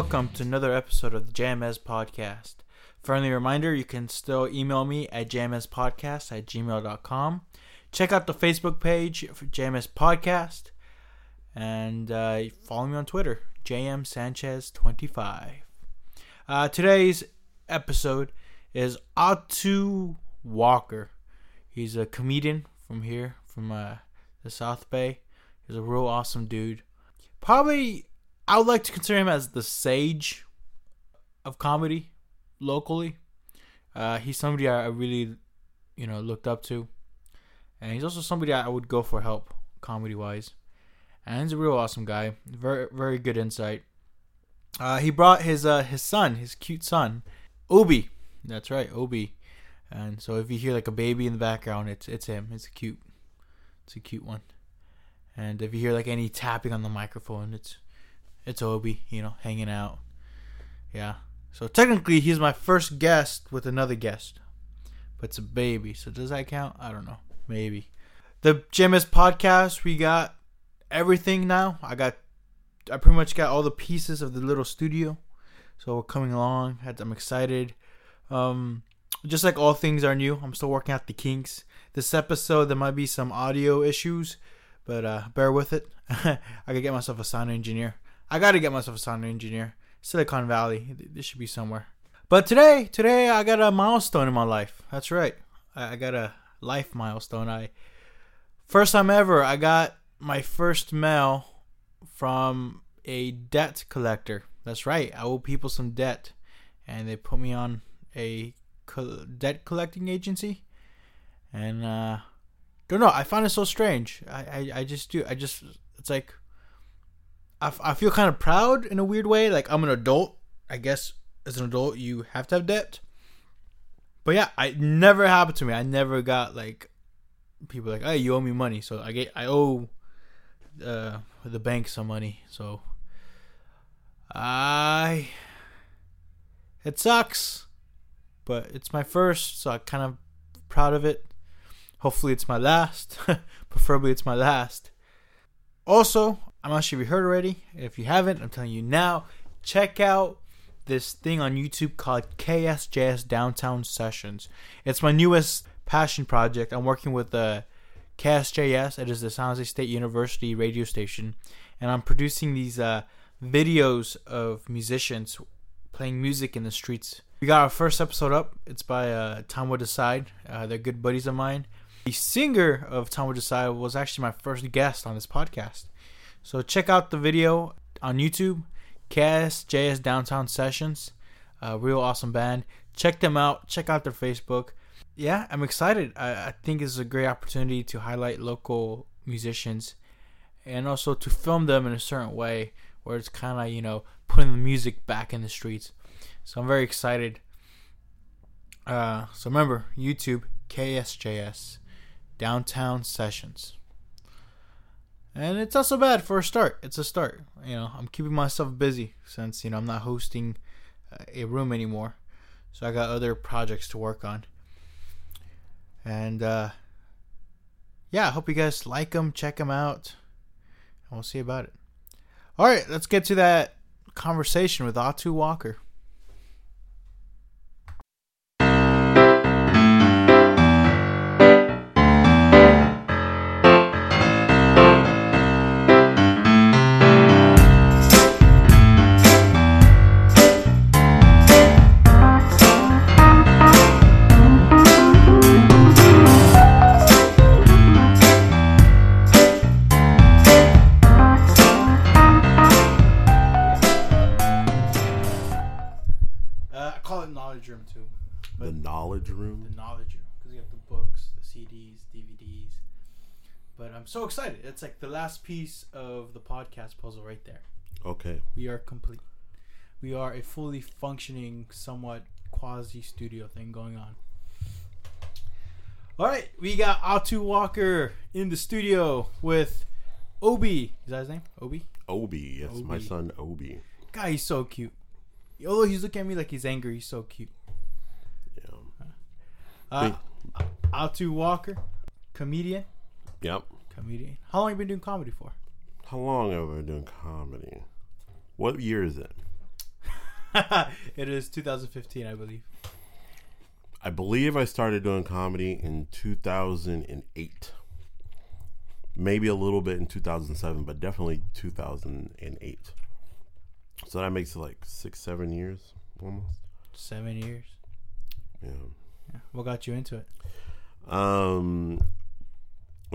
Welcome to another episode of the JMS Podcast. Friendly reminder you can still email me at jmspodcast at gmail.com. Check out the Facebook page for JMS Podcast and uh, follow me on Twitter, JM Sanchez25. Uh, today's episode is Otto Walker. He's a comedian from here, from uh, the South Bay. He's a real awesome dude. Probably, I would like to consider him as the sage of comedy locally. Uh, he's somebody I really, you know, looked up to, and he's also somebody I would go for help comedy wise. And he's a real awesome guy. Very, very good insight. Uh, he brought his uh, his son, his cute son, Obi. That's right, Obi. And so if you hear like a baby in the background, it's it's him. It's a cute, it's a cute one. And if you hear like any tapping on the microphone, it's it's Obi, you know, hanging out. Yeah. So technically, he's my first guest with another guest, but it's a baby. So does that count? I don't know. Maybe. The JMS podcast, we got everything now. I got, I pretty much got all the pieces of the little studio. So we're coming along. I'm excited. Um, just like all things are new, I'm still working out the kinks. This episode, there might be some audio issues, but uh, bear with it. I gotta get myself a sound engineer. I gotta get myself a sound engineer. Silicon Valley. This should be somewhere. But today, today I got a milestone in my life. That's right. I got a life milestone. I first time ever I got my first mail from a debt collector. That's right. I owe people some debt, and they put me on a co- debt collecting agency. And uh, don't know. I find it so strange. I, I, I just do. I just it's like I, I feel kind of proud in a weird way. Like I'm an adult. I guess as an adult you have to have debt. But yeah, I never happened to me. I never got like people like, "Hey, you owe me money." So I get I owe uh, the bank some money. So I it sucks, but it's my first, so I'm kind of proud of it. Hopefully, it's my last. Preferably, it's my last. Also, I'm not sure if you heard already. If you haven't, I'm telling you now. Check out this thing on YouTube called KSJS Downtown Sessions. It's my newest passion project. I'm working with the KSJS. It is the San Jose State University radio station, and I'm producing these uh, videos of musicians playing music in the streets. We got our first episode up. It's by uh, Time Will Decide. Uh, they're good buddies of mine. The singer of Time Will Decide was actually my first guest on this podcast. So check out the video on YouTube, KSJS Downtown Sessions. A real awesome band. Check them out. Check out their Facebook. Yeah, I'm excited. I, I think it's a great opportunity to highlight local musicians and also to film them in a certain way where it's kind of, you know, putting the music back in the streets. So I'm very excited. Uh, so remember, YouTube, KSJS, Downtown Sessions. And it's not so bad for a start. It's a start. You know, I'm keeping myself busy since, you know, I'm not hosting uh, a room anymore. So I got other projects to work on. And uh yeah, I hope you guys like them, check them out. And we'll see about it. All right, let's get to that conversation with Atu Walker. Room too. The knowledge room. The knowledge room because you have the books, the CDs, DVDs. But I'm so excited. It's like the last piece of the podcast puzzle right there. Okay. We are complete. We are a fully functioning, somewhat quasi studio thing going on. All right, we got Atu Walker in the studio with Obi. Is that his name? Obi. Obi. Yes, my son Obi. Guy, he's so cute. Although he's looking at me like he's angry, he's so cute. Uh, Atu Walker, comedian. Yep. Comedian. How long you been doing comedy for? How long have I been doing comedy? What year is it? it is 2015, I believe. I believe I started doing comedy in 2008. Maybe a little bit in 2007, but definitely 2008. So that makes it like six, seven years almost. Seven years. Yeah. Yeah. What got you into it? Um,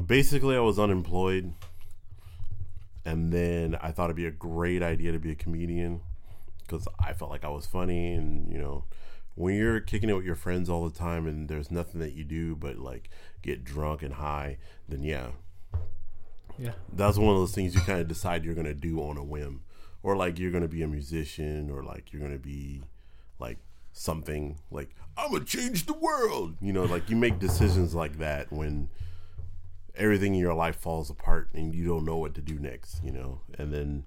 basically, I was unemployed, and then I thought it'd be a great idea to be a comedian because I felt like I was funny, and you know, when you're kicking it with your friends all the time, and there's nothing that you do but like get drunk and high, then yeah, Yeah. that's one of those things you kind of decide you're gonna do on a whim, or like you're gonna be a musician, or like you're gonna be like something like I'm gonna change the world. You know, like you make decisions like that when everything in your life falls apart and you don't know what to do next. You know, and then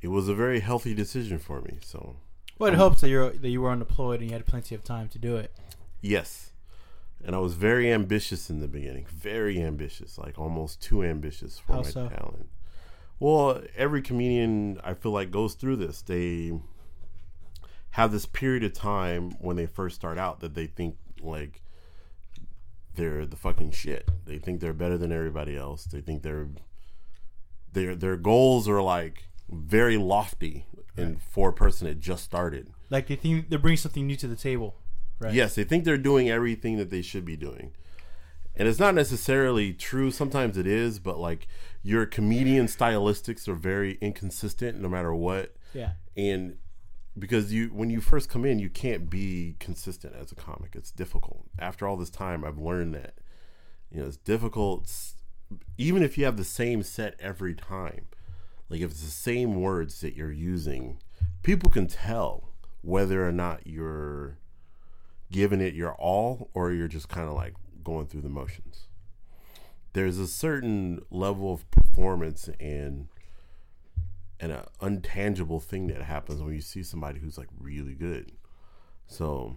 it was a very healthy decision for me. So Well, it helps that you're that you were unemployed and you had plenty of time to do it. yes. And I was very ambitious in the beginning, very ambitious, like almost too ambitious for How my so? talent. Well, every comedian I feel like goes through this. They have this period of time when they first start out that they think like they're the fucking shit. They think they're better than everybody else. They think they're their their goals are like very lofty and for a person that just started. Like they think they bring something new to the table. Right. Yes, they think they're doing everything that they should be doing. And it's not necessarily true. Sometimes it is, but like your comedian stylistics are very inconsistent no matter what. Yeah. And because you when you first come in, you can't be consistent as a comic. It's difficult. After all this time, I've learned that you know, it's difficult even if you have the same set every time. Like if it's the same words that you're using, people can tell whether or not you're giving it your all or you're just kind of like going through the motions. There's a certain level of performance and and an untangible thing that happens when you see somebody who's like really good. So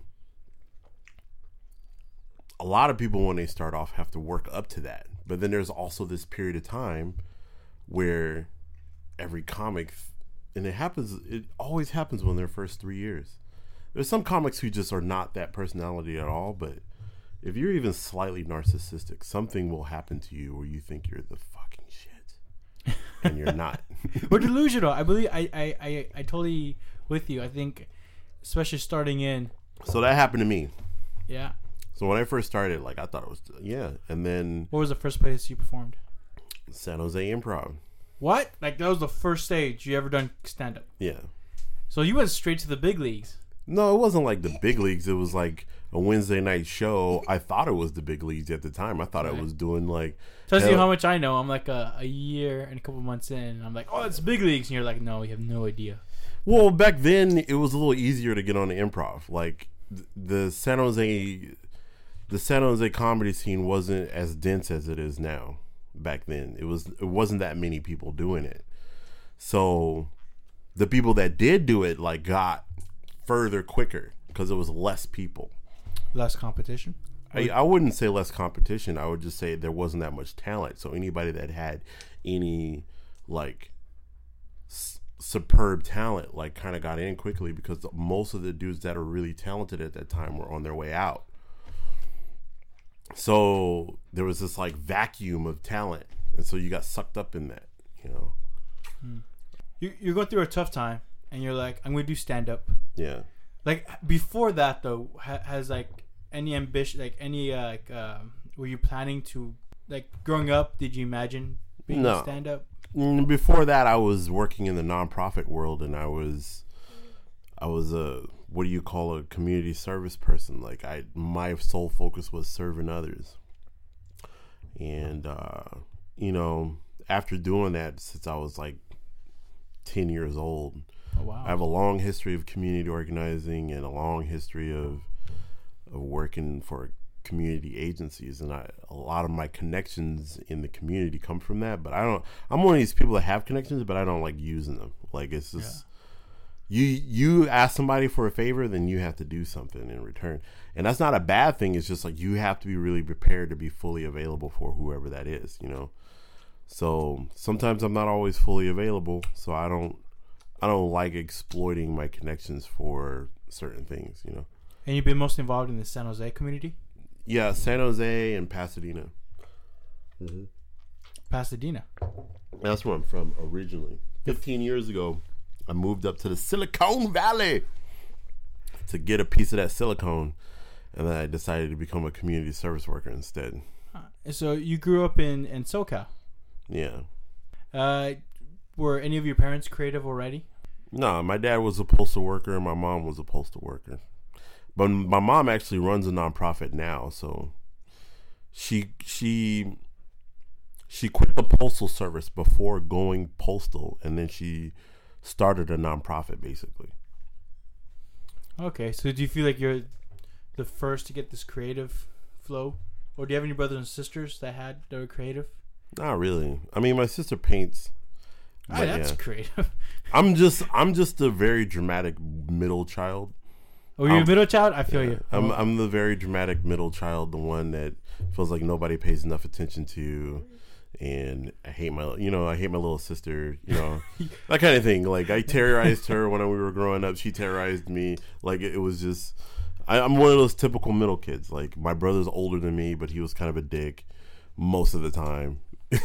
a lot of people when they start off have to work up to that. But then there's also this period of time where every comic and it happens it always happens when they're first 3 years. There's some comics who just are not that personality at all, but if you're even slightly narcissistic, something will happen to you where you think you're the. And you're not. We're delusional. I believe I, I, I, I totally with you. I think especially starting in so that happened to me. yeah. So when I first started, like I thought it was yeah, and then What was the first place you performed? San Jose Improv. What? Like that was the first stage you ever done stand up. Yeah. So you went straight to the big leagues. No, it wasn't like the big leagues. It was like a Wednesday night show. I thought it was the big leagues at the time. I thought I was doing like Tells you how much I know. I'm like a, a year and a couple months in. And I'm like, oh, it's big leagues, and you're like, no, you have no idea. Well, back then it was a little easier to get on the improv. Like the San Jose, the San Jose comedy scene wasn't as dense as it is now. Back then, it was it wasn't that many people doing it. So, the people that did do it like got further quicker because it was less people. Less competition. I, I wouldn't say less competition. I would just say there wasn't that much talent. So anybody that had any like s- superb talent, like kind of got in quickly because most of the dudes that are really talented at that time were on their way out. So there was this like vacuum of talent, and so you got sucked up in that. You know, hmm. You, you're going through a tough time, and you're like, I'm going to do stand up. yeah. Like before that, though, ha- has like any ambition, like any uh, like, um were you planning to like growing up? Did you imagine being No. a stand up? Before that, I was working in the nonprofit world, and I was, I was a what do you call a community service person? Like I, my sole focus was serving others, and uh, you know, after doing that since I was like ten years old, Oh wow. I have a long history of community organizing and a long history of of working for community agencies, and I a lot of my connections in the community come from that. But I don't. I'm one of these people that have connections, but I don't like using them. Like it's just. You you ask somebody for a favor, then you have to do something in return, and that's not a bad thing. It's just like you have to be really prepared to be fully available for whoever that is, you know. So sometimes I'm not always fully available, so I don't I don't like exploiting my connections for certain things. You know. And you've been most involved in the San Jose community, Yeah, San Jose and Pasadena. Mm-hmm. Pasadena. That's where I'm from originally. 15 years ago, I moved up to the Silicon Valley to get a piece of that silicone, and then I decided to become a community service worker instead. Uh, So you grew up in in SoCal. Yeah. Uh, were any of your parents creative already? No, my dad was a postal worker and my mom was a postal worker. But my mom actually runs a nonprofit now, so she she she quit the postal service before going postal and then she started a nonprofit basically. Okay, so do you feel like you're the first to get this creative flow, or do you have any brothers and sisters that had that were creative? Not really. I mean, my sister paints. But that's yeah. creative. I'm just I'm just a very dramatic middle child. Oh, you're a middle child. I feel you. I'm I'm the very dramatic middle child, the one that feels like nobody pays enough attention to, and I hate my you know I hate my little sister, you know that kind of thing. Like I terrorized her when we were growing up. She terrorized me. Like it was just I, I'm one of those typical middle kids. Like my brother's older than me, but he was kind of a dick most of the time.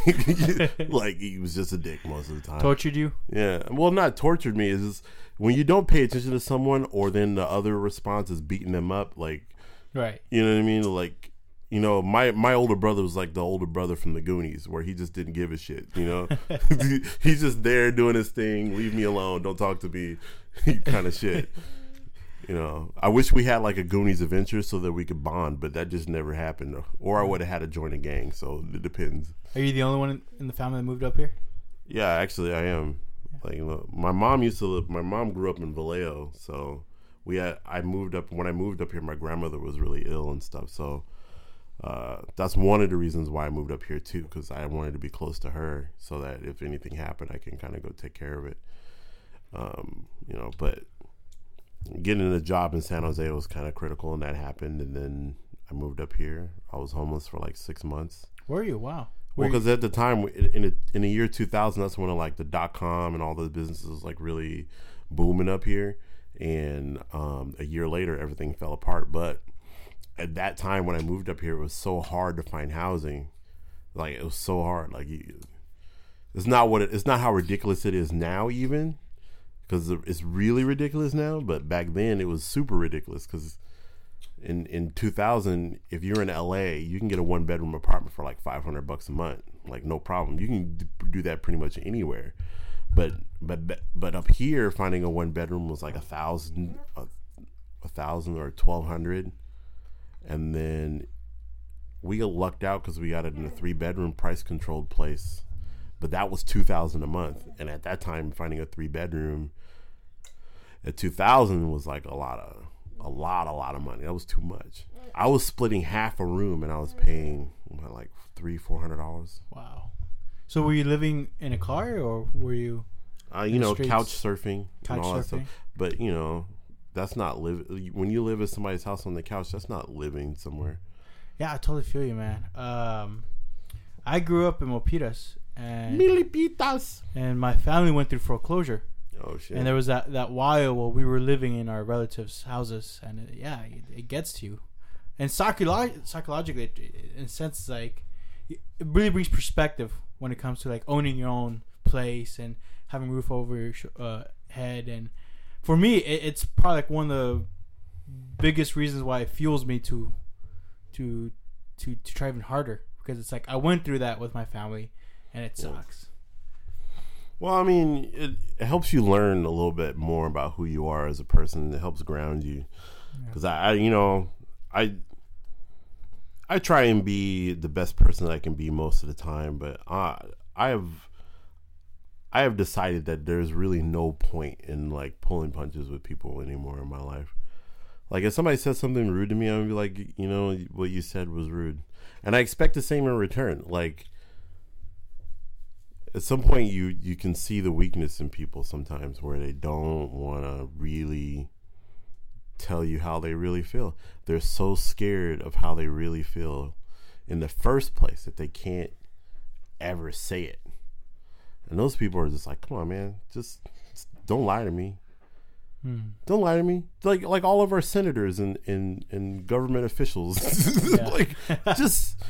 like he was just a dick most of the time. tortured you. Yeah. Well, not tortured me. Is just when you don't pay attention to someone, or then the other response is beating them up. Like, Right. you know what I mean? Like, you know, my my older brother was like the older brother from the Goonies, where he just didn't give a shit. You know, he's just there doing his thing. Leave me alone. Don't talk to me. kind of shit. You know, I wish we had like a Goonies adventure so that we could bond, but that just never happened. Or I would have had to join a gang. So it depends. Are you the only one in- the family that moved up here? Yeah, actually, I am. Like, you know, my mom used to live. My mom grew up in Vallejo, so we had. I moved up when I moved up here. My grandmother was really ill and stuff, so uh, that's one of the reasons why I moved up here too, because I wanted to be close to her, so that if anything happened, I can kind of go take care of it. Um, you know, but getting a job in San Jose was kind of critical, and that happened. And then I moved up here. I was homeless for like six months. Were you? Wow. Well, Were because at the time, in in, a, in the year 2000, that's when like the dot com and all those businesses was like really booming up here. And um, a year later, everything fell apart. But at that time, when I moved up here, it was so hard to find housing. Like it was so hard. Like you, it's not what it, it's not how ridiculous it is now, even because it's really ridiculous now. But back then, it was super ridiculous because in in 2000 if you're in LA you can get a one bedroom apartment for like 500 bucks a month like no problem. You can do that pretty much anywhere. But but but- up here finding a one bedroom was like a thousand a, a thousand or 1200 and then we lucked out because we got it in a three bedroom price controlled place. But that was 2000 a month. And at that time finding a three bedroom at 2000 was like a lot of a lot a lot of money that was too much i was splitting half a room and i was paying what, like three four hundred dollars wow. So were you living in a car or were you? uh, you know couch surfing Couch and all that surfing. stuff but you know that's not live when you live at somebody's house on the couch that's not living somewhere Yeah, I totally feel you, man. Um, I grew up in mopitas and Milpitas. and my family went through foreclosure. Oh shit And there was that, that while where we were living in our relatives' houses, and it, yeah, it, it gets to you. And psycholo- psychologically, it, in a sense, like it really brings perspective when it comes to like owning your own place and having a roof over your sh- uh, head. And for me, it, it's probably like one of the biggest reasons why it fuels me to to to to try even harder because it's like I went through that with my family, and it sucks. Well, I mean, it, it helps you learn a little bit more about who you are as a person. It helps ground you. Because I, I, you know, I, I try and be the best person that I can be most of the time. But I, I have, I have decided that there's really no point in like pulling punches with people anymore in my life. Like if somebody says something rude to me, I'm gonna be like, you know, what you said was rude, and I expect the same in return. Like at some point you you can see the weakness in people sometimes where they don't want to really tell you how they really feel they're so scared of how they really feel in the first place that they can't ever say it and those people are just like come on man just don't lie to me. Hmm. Don't lie to me. Like like all of our senators and and, and government officials. Like just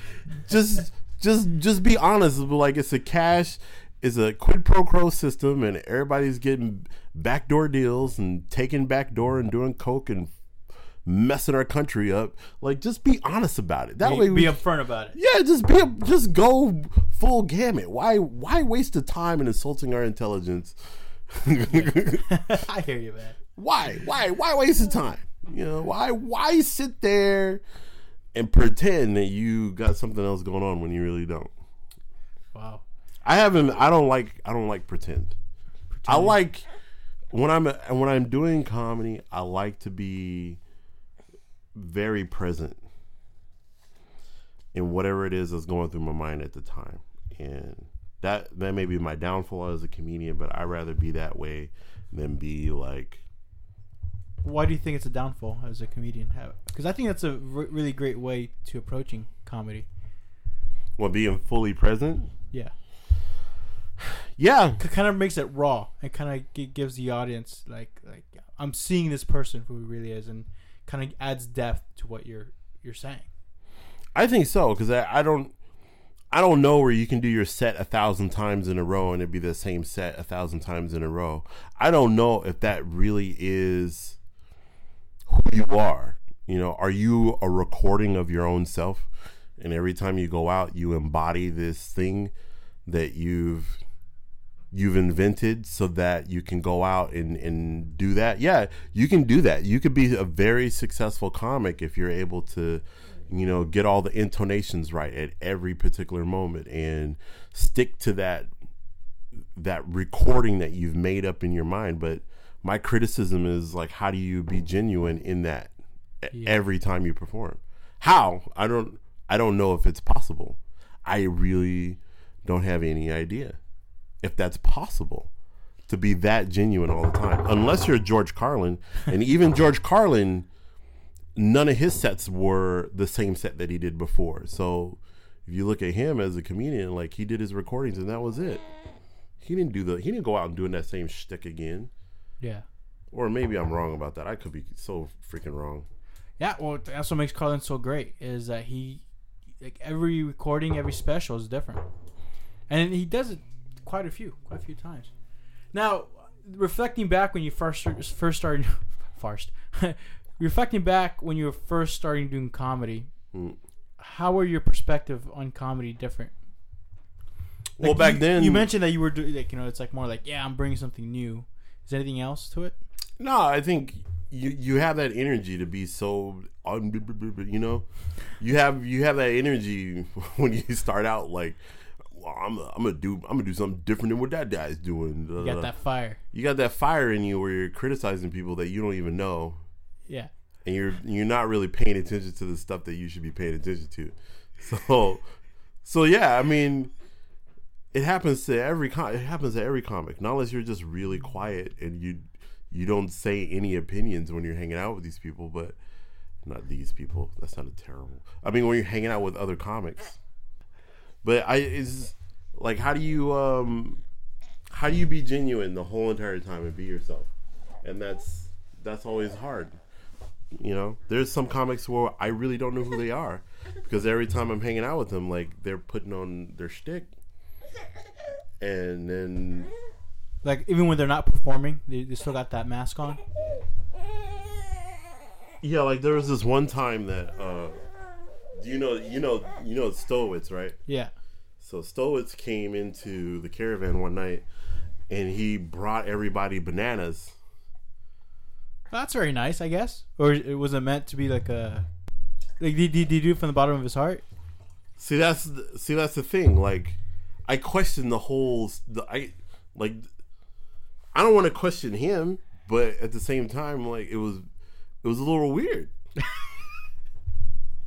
just just just be honest. Like it's a cash is a quid pro quo system and everybody's getting backdoor deals and taking backdoor and doing coke and messing our country up. Like just be honest about it. That Be, way we be upfront about it. yeah, just be just go full gamut. Why why waste the time in insulting our intelligence? I hear you, man. why why why waste the time you know why why sit there and pretend that you got something else going on when you really don't. Wow. i haven't i don't like i don't like pretend. I like when i'm when i'm doing comedy i like to be very present in whatever it is that's going through my mind at the time. And that that may be my downfall as a comedian but i'd rather be that way than be like Why do you think it's a downfall as a comedian? Because I think that's a really great way to approaching comedy. well being fully present Yeah. yeah It kind of makes it raw. It kind of g- gives the audience like like I'm seeing this person who he really is, and kind of adds depth to what you're you're saying. I think so because I, I don't I don't know where you can do your set a thousand times in a row and it'd be the same set a thousand times in a row. I don't know if that really is who you are. You know, are you a recording of your own self? And every time you go out, you embody this thing that you've you've invented so that you can go out and, and do that. Yeah, you can do that. You could be a very successful comic if you're able to, you know, get all the intonations right at every particular moment and stick to that that recording that you've made up in your mind. But my criticism is like how do you be genuine in that Yeah. every time you perform? How? I don't I don't know if it's possible. I really don't have any idea if that's possible to be that genuine all the time. Unless you're George Carlin, and even George Carlin, none of his sets were the same set that he did before. So if you look at him as a comedian, like he did his recordings and that was it. He didn't do the he didn't go out and doing that same shtick again. Yeah. Or maybe I'm wrong about that. I could be so freaking wrong. Yeah, well, that's what makes Carlin so great is that he, like every recording, every special is different, and he does it quite a few, quite a few times. Now, reflecting back when you first first started, first, reflecting back when you were first starting doing comedy, Mm. how were your perspective on comedy different? Well, back you- then you mentioned that you were doing like you know it's like more like yeah I'm bringing something new. Is anything else to it? No, I think you you have that energy to be so un- you know you have you have that energy when you start out like well, I'm I'm gonna do I'm gonna do something different than what that guy's doing. You got that uh, fire. You got that fire in you where you're criticizing people that you don't even know, Yeah. and you're you're not really paying attention to the stuff that you should be paying attention to. So, so yeah, I mean, it happens to every com- it happens to every comic. Not unless you're just really quiet and you you don't say any opinions when you're hanging out with these people, but not these people. That sounded terrible. I mean, when you're hanging out with other comics. But I is like, how do you um, how do you be genuine the whole entire time and be yourself? And that's that's always hard. You know, there's some comics where I really don't know who they are because every time I'm hanging out with them, like they're putting on their shtick, and then Like even when they're not performing, they, they still got that mask on. yeah, like there was this one time that uh, you know, you know, you know, Stowitz, right? Yeah. So Stowitz came into the caravan one night, and he brought everybody bananas. That's very nice, I guess. Or it was it meant to be like a like did, did, did he do it from the bottom of his heart? See, that's the, see, that's the thing. Like, I question the whole. The I like. I don't want to question him, but at the same time, like it was, it was a little weird.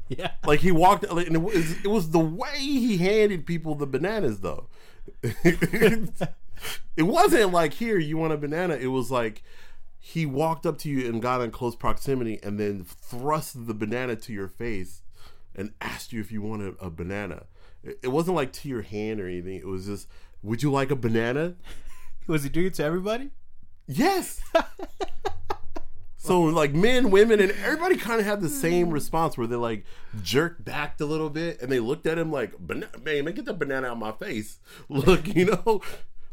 Yeah. Like he walked, like, and it was, it was the way he handed people the bananas, though. it wasn't like here you want a banana. It was like he walked up to you and got in close proximity, and then thrust the banana to your face and asked you if you wanted a banana. It, wasn't like to your hand or anything. It was just, would you like a banana? Was he doing it to everybody? Yes. so like men, women, and everybody kind of had the same response where they like jerked back a little bit and they looked at him like, "Bana- "Man, man, get the banana out of my face!" Look, you know.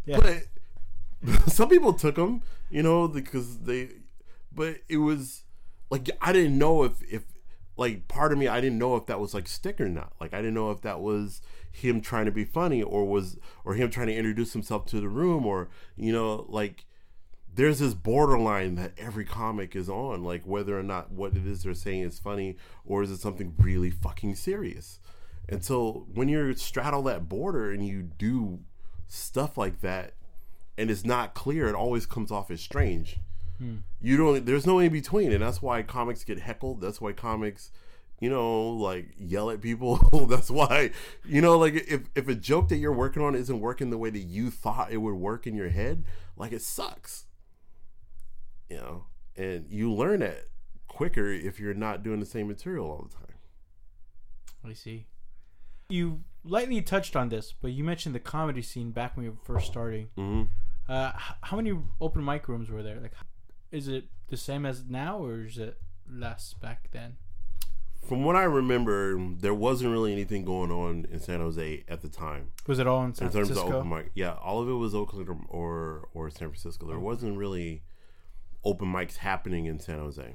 Yeah. But some people took them, you know, because they. But it was like I didn't know if if like part of me I didn't know if that was like stick or not. Like I didn't know if that was him trying to be funny or was or him trying to introduce himself to the room or you know like there's this borderline that every comic is on like whether or not what it is they're saying is funny or is it something really fucking serious. And so when you straddle that border and you do stuff like that and it's not clear, it always comes off as strange you don't there's no in between and that's why comics get heckled that's why comics you know like yell at people that's why you know like if if a joke that you're working on isn't working the way that you thought it would work in your head like it sucks you know and you learn it quicker if you're not doing the same material all the time I see. You lightly touched on this, but you mentioned the comedy scene back when you were first starting. hmm Uh, how many open mic rooms were there? Like, is it the same as now, or is it less back then? from what i remember there wasn't really anything going on in san jose at the time Was it all in San in terms Francisco? of open mic. Yeah, all of it was Oakland or or, or San Francisco. There wasn't really open mics happening in San Jose.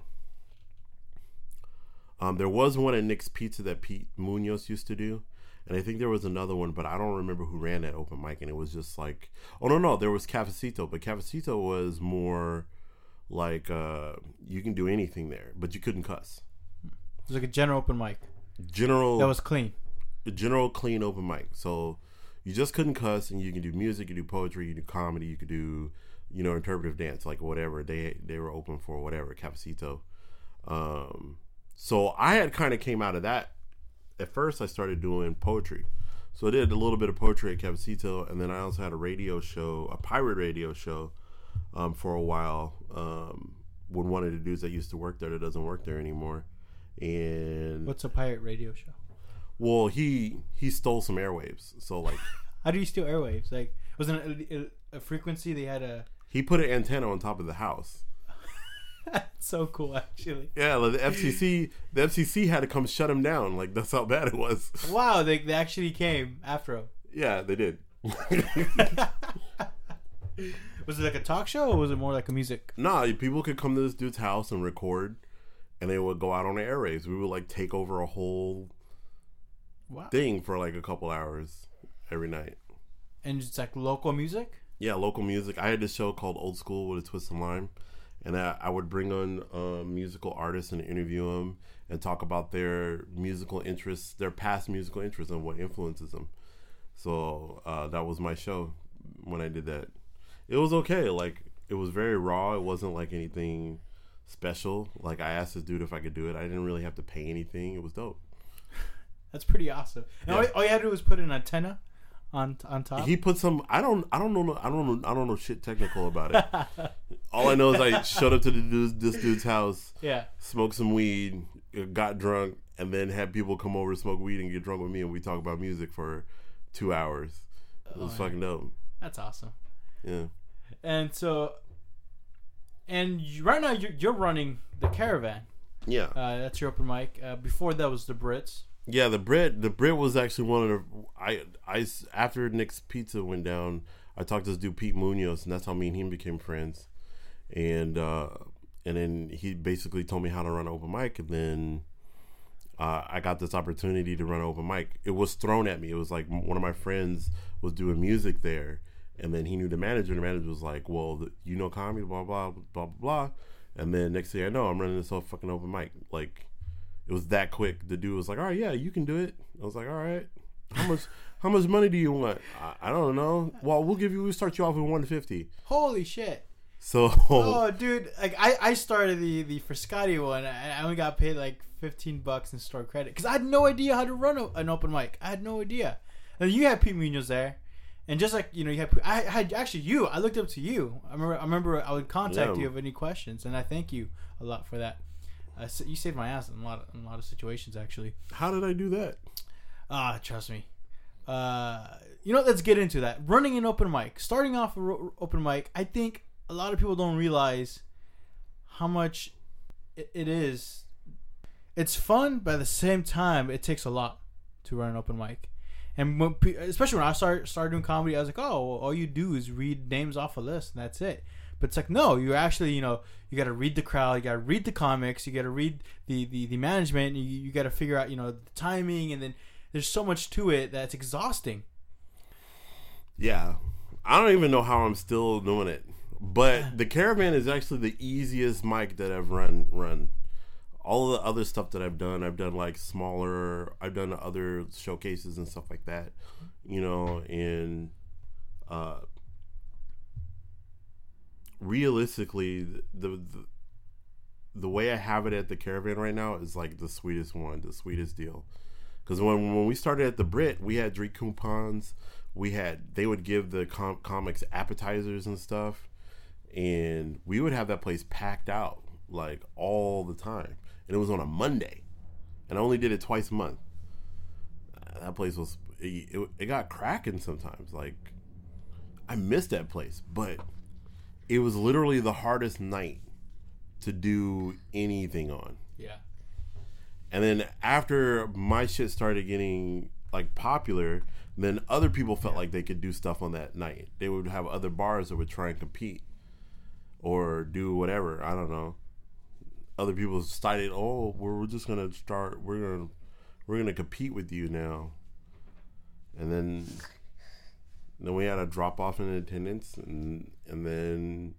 Um, there was one at Nick's Pizza that Pete Munoz used to do, and I think there was another one, but I don't remember who ran that open mic. And it was just like, oh no, no, there was Cafecito, but Cafecito was more like uh, you can do anything there, but you couldn't cuss. It was like a general open mic General that was clean. a general clean open mic. So you just couldn't cuss, and you can do music, you do poetry, you do comedy, you could do you know interpretive dance, like whatever they they were open for, whatever Cafecito. Um, so I had kind of came out of that. At first, I started doing poetry. So I did a little bit of poetry at Cafecito, and then I also had a radio show, a pirate radio show, um, for a while. Um, with one of the dudes that used to work there that doesn't work there anymore, and What's a pirate radio show? well, he he stole some airwaves. So like How do you steal airwaves? Like, was it a, a, a frequency they had a? he put an antenna on top of the house. so cool, actually. Yeah, like the FCC the FCC had to come shut him down. Like that's how bad it was. Wow, they, they actually came after him. Yeah, they did. Was it like a talk show, or was it more like a music? nah, people could come to this dude's house and record, and they would go out on the airwaves. We would like take over a whole Wow. thing for like a couple hours every night. And it's like local music. Yeah, local music. I had this show called Old School with a Twist of Lime, and I, I would bring on um, musical artists and interview them and talk about their musical interests, their past musical interests, and what influences them. So uh, that was my show when I did that. It was okay. Like it was very raw. It wasn't like anything special. Like I asked this dude if I could do it. I didn't really have to pay anything. It was dope. That's pretty awesome. All, Yeah. all you had to do was put an antenna on on top. He put some. I don't. I don't know. I don't know. I don't know shit technical about it. All I know is I showed up to the dude's, this dude's house, yeah. smoked some weed, got drunk, and then had people come over smoke weed and get drunk with me, and we talk about music for two hours. It oh, was Oh, fucking dope. That's awesome. Yeah. And so, and you, right now you're, you're running the caravan. Yeah. Uh, that's your open mic. Uh, before that was the Brits. Yeah, the Brit, the Brit was actually one of the. I I after Nick's Pizza went down, I talked to this dude Pete Munoz, and that's how me and him became friends. And uh, and then he basically told me how to run an open mic, and then uh, I got this opportunity to run an open mic. It was thrown at me. It was like one of my friends was doing music there, and then he knew the manager. And the manager was like, "Well, the, you know comedy, blah blah blah blah blah." And then next thing I know, I'm running this whole fucking open mic. Like it was that quick. The dude was like, "All right, yeah, you can do it." I was like, "All right, how much? how much money do you want?" I, I don't know. Well, we'll give you. We'll start you off with 150. Holy shit! So Oh, dude, like I, I started the the Frascati one, and I only got paid like fifteen bucks in store credit because I had no idea how to run a, an open mic. I had no idea. And you had Pete Munoz there, and just like you know, you had I had actually you. I looked up to you. I remember I remember I would contact Yeah. you if any questions, and I thank you a lot for that. Uh, so you saved my ass in a lot of, in a lot of situations actually. how did I do that? Ah, trust me. Uh, you know, let's get into that. Running an open mic, starting off a ro- open mic. I think a lot of people don't realize how much it, it is. It's fun, but at the same time, it takes a lot to run an open mic. And when, especially when I start started doing comedy, I was like, oh, well, all you do is read names off a list, and that's it. But it's like, no, you actually, you know, you got to read the crowd, you got to read the comics, you got to read the the, the management, you, you got to figure out, you know, the timing, and then there's so much to it that's exhausting. Yeah. I don't even know how I'm still doing it. But the caravan is actually the easiest mic that I've run run. All the other stuff that I've done, I've done like smaller I've done other showcases and stuff like that. You know, and uh realistically the the, the way I have it at the caravan right now is like the sweetest one, the sweetest deal. Because when when we started at the Brit, we had drink coupons. We had they would give the com- comics appetizers and stuff, and we would have that place packed out like all the time. And it was on a Monday, and I only did it twice a month. Uh, That place was it, it, it got cracking sometimes. Like I missed that place, but it was literally the hardest night to do anything on. Yeah. And then after my shit started getting like popular, then other people felt like they could do stuff on that night. They would have other bars that would try and compete or do whatever. I don't know. Other people decided, "Oh, we're, we're just gonna start. We're gonna we're gonna compete with you now." And then then we had a drop off in attendance, and and then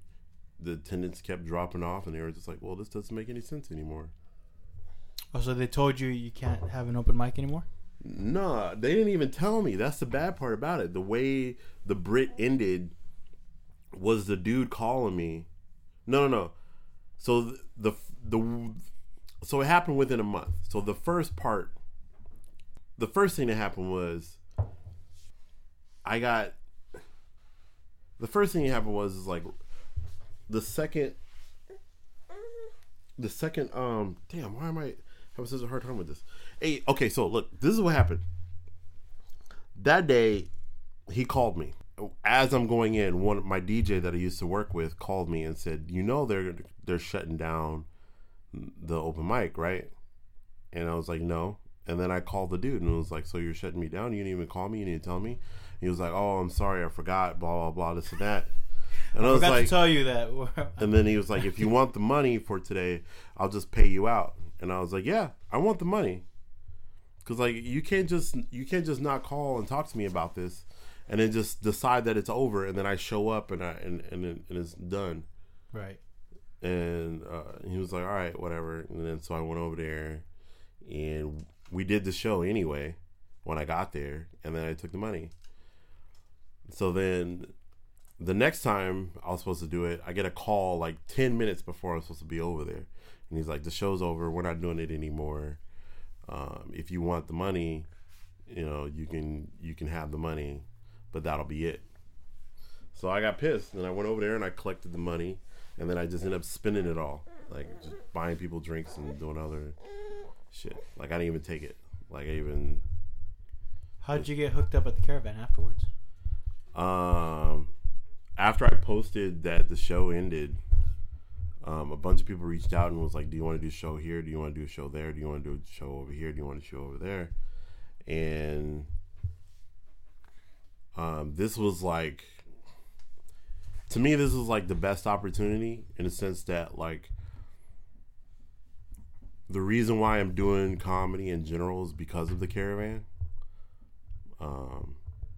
the attendance kept dropping off, and they were just like, "Well, this doesn't make any sense anymore." Oh, so they told you you can't have an open mic anymore? No, they didn't even tell me. That's the bad part about it. The way the Brit ended was the dude calling me. No, no, no. So the the, so it happened within a month. So the first part, the first thing that happened was I got. The first thing that happened was is like the second. The second, um, damn, why am I having such a hard time with this? Hey, okay, so look, this is what happened. That day, he called me as I'm going in. One my DJ that I used to work with called me and said, "You know they're they're shutting down the open mic, right?" And I was like, "No." And then I called the dude and it was like, "So you're shutting me down? You didn't even call me. You didn't tell me." He was like, "Oh, I'm sorry, I forgot." Blah blah blah. This and that. And I, I was like, to tell you that. and then he was like, "If you want the money for today, I'll just pay you out." And I was like, "Yeah, I want the money." Cuz like you can't just you can't just not call and talk to me about this and then just decide that it's over and then I show up and I and and, and it's done. right. And uh, he was like, "All right, whatever." And then so I went over there and we did the show anyway when I got there and then I took the money. So then the next time I was supposed to do it, I get a call like 10 minutes before I'm supposed to be over there. And he's like, the show's over. We're not doing it anymore. Um, if you want the money, you know, you can, you can have the money, but that'll be it. So I got pissed and I went over there and I collected the money and then I just ended up spending it all. Like just buying people drinks and doing other shit. Like I didn't even take it. Like I even, How did you get hooked up at the caravan afterwards? Um, after I posted that the show ended, um, a bunch of people reached out and was like, "Do you want to do a show here? Do you want to do a show there? Do you want to do a show over here? Do you want to show over there?" And um, this was like, to me, this was like the best opportunity in the sense that like the reason why I'm doing comedy in general is because of the caravan. Um,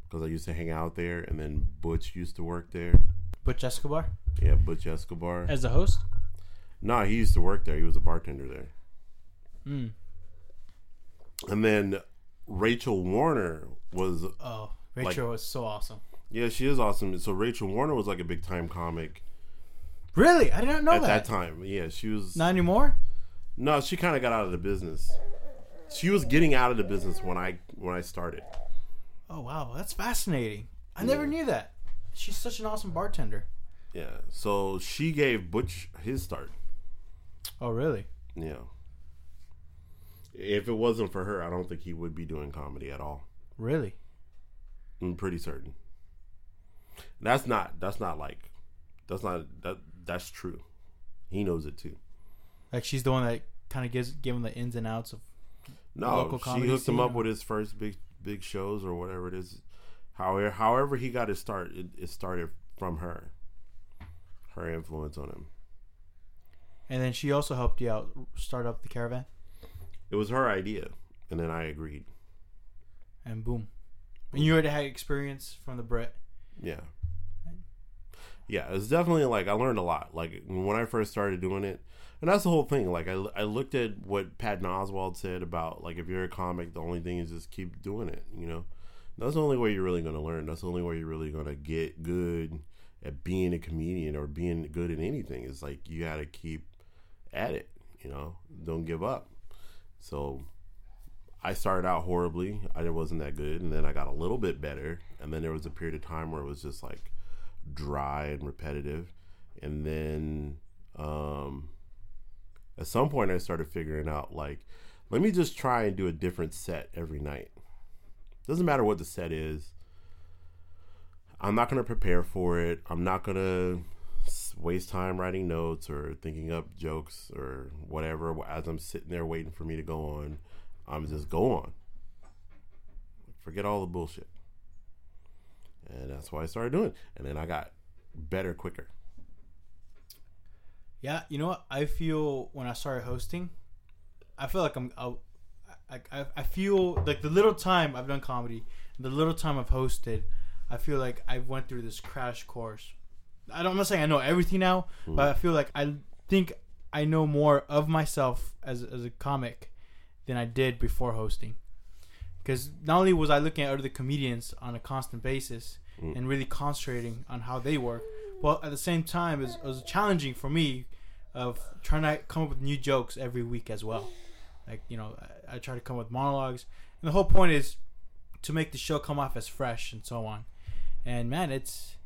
because I used to hang out there, and then Butch used to work there. Butch Escobar Yeah, Butch Escobar. as a host. No, he used to work there. He was a bartender there. Mm. And then Rachel Warner was Oh, Rachel was so awesome. yeah, she is awesome. So Rachel Warner was like a big time comic Really, I did not know that. at that. that time. Yeah, she was. Not anymore. No, she kind of got out of the business. She was getting out of the business when I when I started. Oh wow, that's fascinating. I never knew that. She's such an awesome bartender. Yeah, so she gave Butch his start. Oh really? Yeah. If it wasn't for her, I don't think he would be doing comedy at all. Really? I'm pretty certain. That's not that's not like That's not that. That's true. He knows it too. Like she's the one that kind of gives give him the ins and outs of. No, Local she hooked him up with his first big big shows or whatever it is. However, however he got his start, it, it started from her. Her influence on him. And then she also helped you out start up the caravan, It was her idea, and then I agreed. and boom. And you already had experience from the Brit. Yeah. Yeah, it's definitely like I learned a lot. Like when I first started doing it, and that's the whole thing. Like I, I looked at what Patton Oswalt said about like if you're a comic, the only thing is just keep doing it. You know, that's the only way you're really going to learn. That's the only way you're really going to get good at being a comedian or being good at anything. Is like you got to keep at it. You know, don't give up. So I started out horribly. I wasn't that good, and then I got a little bit better. And then there was a period of time where it was just like dry and repetitive. And then um, at some point, I started figuring out like, let me just try and do a different set every night. Doesn't matter what the set is. I'm not going to prepare for it. I'm not going to waste time writing notes or thinking up jokes or whatever as I'm sitting there waiting for me to go on. I'm just go on. Forget all the bullshit. And that's why I started doing it. And then I got better quicker. Yeah, you know what? I feel when I started hosting, I feel like I'm. I, I, I feel like the little time I've done comedy, the little time I've hosted, I feel like I went through this crash course. I don't, I'm not saying I know everything now, hmm. but I feel like I think I know more of myself as as a comic than I did before hosting. Because not only was I looking at other comedians on a constant basis mm. and really concentrating on how they work, but at the same time, it was, it was challenging for me of trying to come up with new jokes every week as well. Like you know, I, I try to come up with monologues, and the whole point is to make the show come off as fresh and so on. And man, it's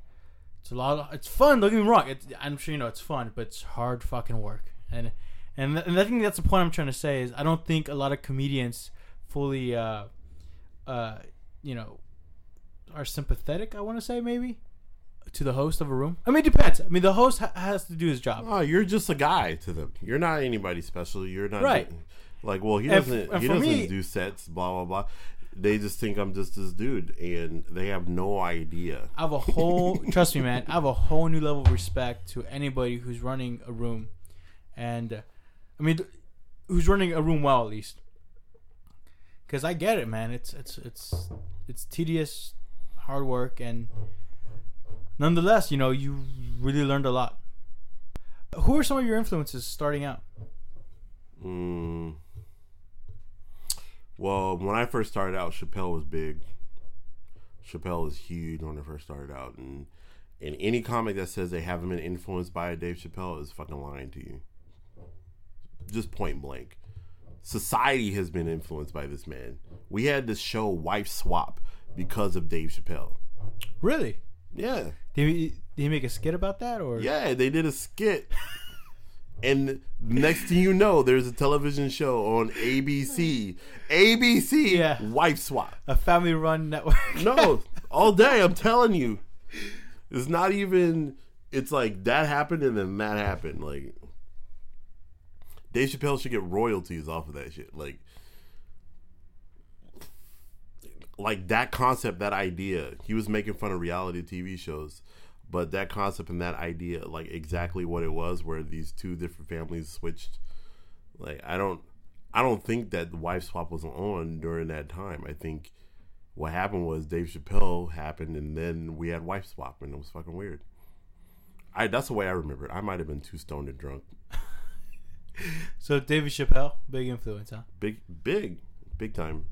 it's a lot. Of, it's fun. Don't get me wrong. It's, I'm sure you know it's fun, but it's hard fucking work. And and th- and I think that's the point I'm trying to say is I don't think a lot of comedians fully, uh, uh, you know, are sympathetic. I want to say maybe to the host of a room. I mean, it depends. I mean, the host ha- has to do his job. Oh, you're just a guy to them. You're not anybody special. You're not Right. like, well, he And doesn't. and he doesn't me- do sets. Blah blah blah. They just think I'm just this dude, and they have no idea. I have a whole trust me, man. I have a whole new level of respect to anybody who's running a room, and I mean, who's running a room well at least. Because I get it, man. It's it's it's it's tedious, hard work, and nonetheless, you know, you really learned a lot. Who are some of your influences starting out? Mm. Well, when I first started out, Chappelle was big. Chappelle was huge when I first started out, and and any comic that says they haven't been influenced by Dave Chappelle is fucking lying to you. Just point blank. Society has been influenced by this man. We had this show Wife Swap because of Dave Chappelle. Really? Yeah. Did he, did he make a skit about that, or Yeah, they did a skit. And next thing you know, there's a television show on ABC. ABC Yeah. Wife Swap. a family-run network? No, all day, I'm telling you. It's not even it's like that happened and then that happened. Like Dave Chappelle should get royalties off of that shit. Like like that concept, that idea. He was making fun of reality TV shows, but that concept and that idea, like exactly what it was, where these two different families switched. Like I don't, I don't think that the wife swap was on during that time. I think what happened was Dave Chappelle happened, and then we had wife swap, and it was fucking weird. I that's the way I remember it. I might have been too stoned and drunk. So David Chappelle, big influence, huh? Big, big, big time.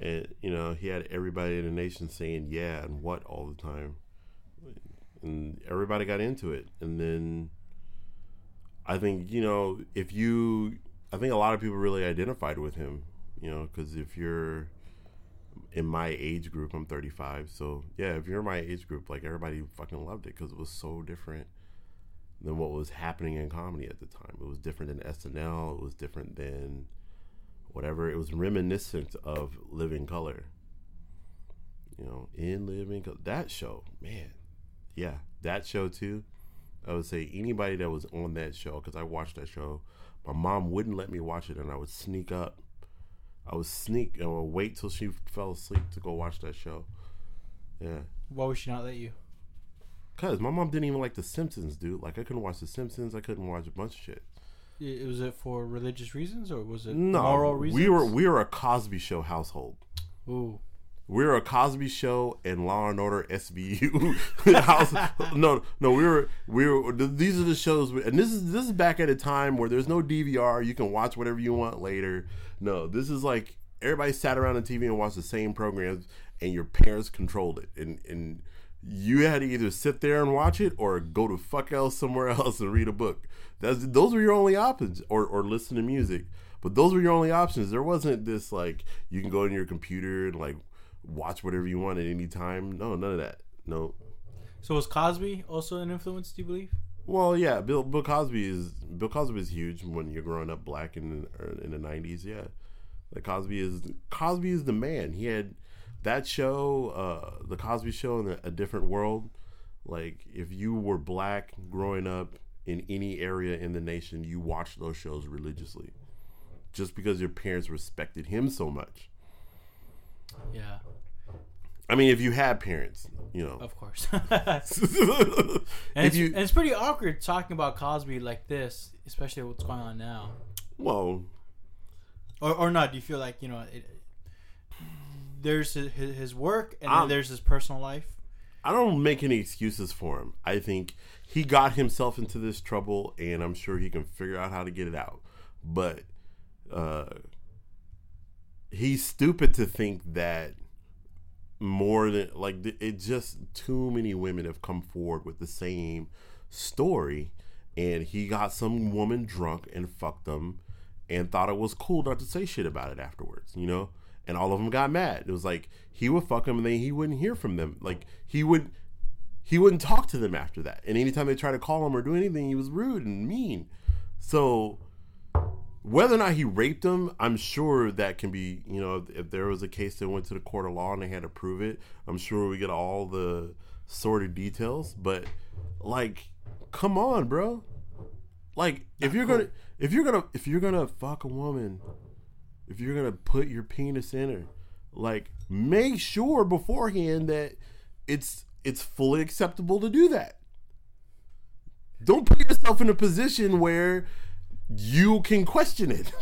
And you know, he had everybody in the nation saying yeah and what all the time, and everybody got into it. And then I think you know if you, I think a lot of people really identified with him. You know, because if you're in my age group, I'm 35. So yeah, if you're my age group, like everybody fucking loved it because it was so different than what was happening in comedy at the time. It was different than SNL. It was different than whatever. It was reminiscent of Living Color. You know, in Living Color, that show, man, yeah, that show too. I would say anybody that was on that show because I watched that show. My mom wouldn't let me watch it, and I would sneak up. I would sneak and would wait till she fell asleep to go watch that show. Yeah, Why would she not let you? Cause my mom didn't even like The Simpsons, dude. Like I couldn't watch The Simpsons. I couldn't watch a bunch of shit. It- Was it for religious reasons or was it No, moral reasons? we were we were a Cosby Show household. Ooh. We were a Cosby Show and Law and Order SVU house. No, no, we were we were. These are the shows, we, and this is this is back at a time where there's no DVR. You can watch whatever you want later. No, this is like everybody sat around the TV and watched the same programs, and your parents controlled it, and and you had to either sit there and watch it or go to fuck else somewhere else and read a book. That's those were your only options, or or listen to music. But those were your only options. There wasn't this like you can go in your computer and like watch whatever you want at any time. No, none of that. No. So was Cosby also an influence? Do you believe? Well, yeah, Bill Bill Cosby is Bill Cosby is huge when you're growing up black in the, in the '90s. Yeah, like Cosby is Cosby is the man. He had that show, uh, the Cosby Show, in a, a different world. Like if you were black growing up in any area in the nation, you watched those shows religiously, just because your parents respected him so much. Yeah, I mean, if you had parents, you know. of course. and, it's, you and it's pretty awkward talking about Cosby like this, especially what's going on now. well, Or, or not? Do you feel like you know it, there's his, his work and then there's his personal life? I don't make any excuses for him. I think he got himself into this trouble, and I'm sure he can figure out how to get it out. But uh, he's stupid to think that more than like it just too many women have come forward with the same story and he got some woman drunk and fucked them and thought it was cool not to say shit about it afterwards you know and all of them got mad it was like he would fuck them and then he wouldn't hear from them like he would he wouldn't talk to them after that and anytime they tried to call him or do anything he was rude and mean so whether or not he raped them, I'm sure that can be, you know, if, there was a case that went to the court of law and they had to prove it, I'm sure we get all the sordid details. But like, come on, bro. Like, if you're gonna, if you're gonna, if you're gonna fuck a woman, if you're gonna put your penis in her, like, make sure beforehand that it's it's fully acceptable to do that. Don't put yourself in a position where you can question it.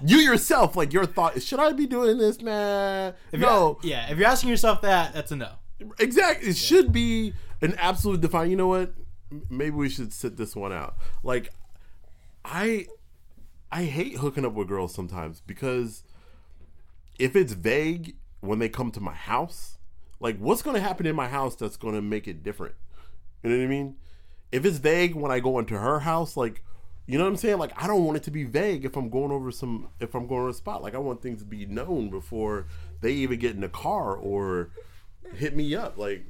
you yourself, like your thought, should I be doing this, man? If no, yeah. If you're asking yourself that, that's a no. exactly. It should be an absolute define. You know what? Maybe we should sit this one out. Like, I, I hate hooking up with girls sometimes because if it's vague when they come to my house, like what's going to happen in my house that's going to make it different? You know what I mean? If it's vague when I go into her house, like, you know what I'm saying? Like, I don't want it to be vague if I'm going over some, if I'm going over a spot. Like, I want things to be known before they even get in the car or hit me up. Like,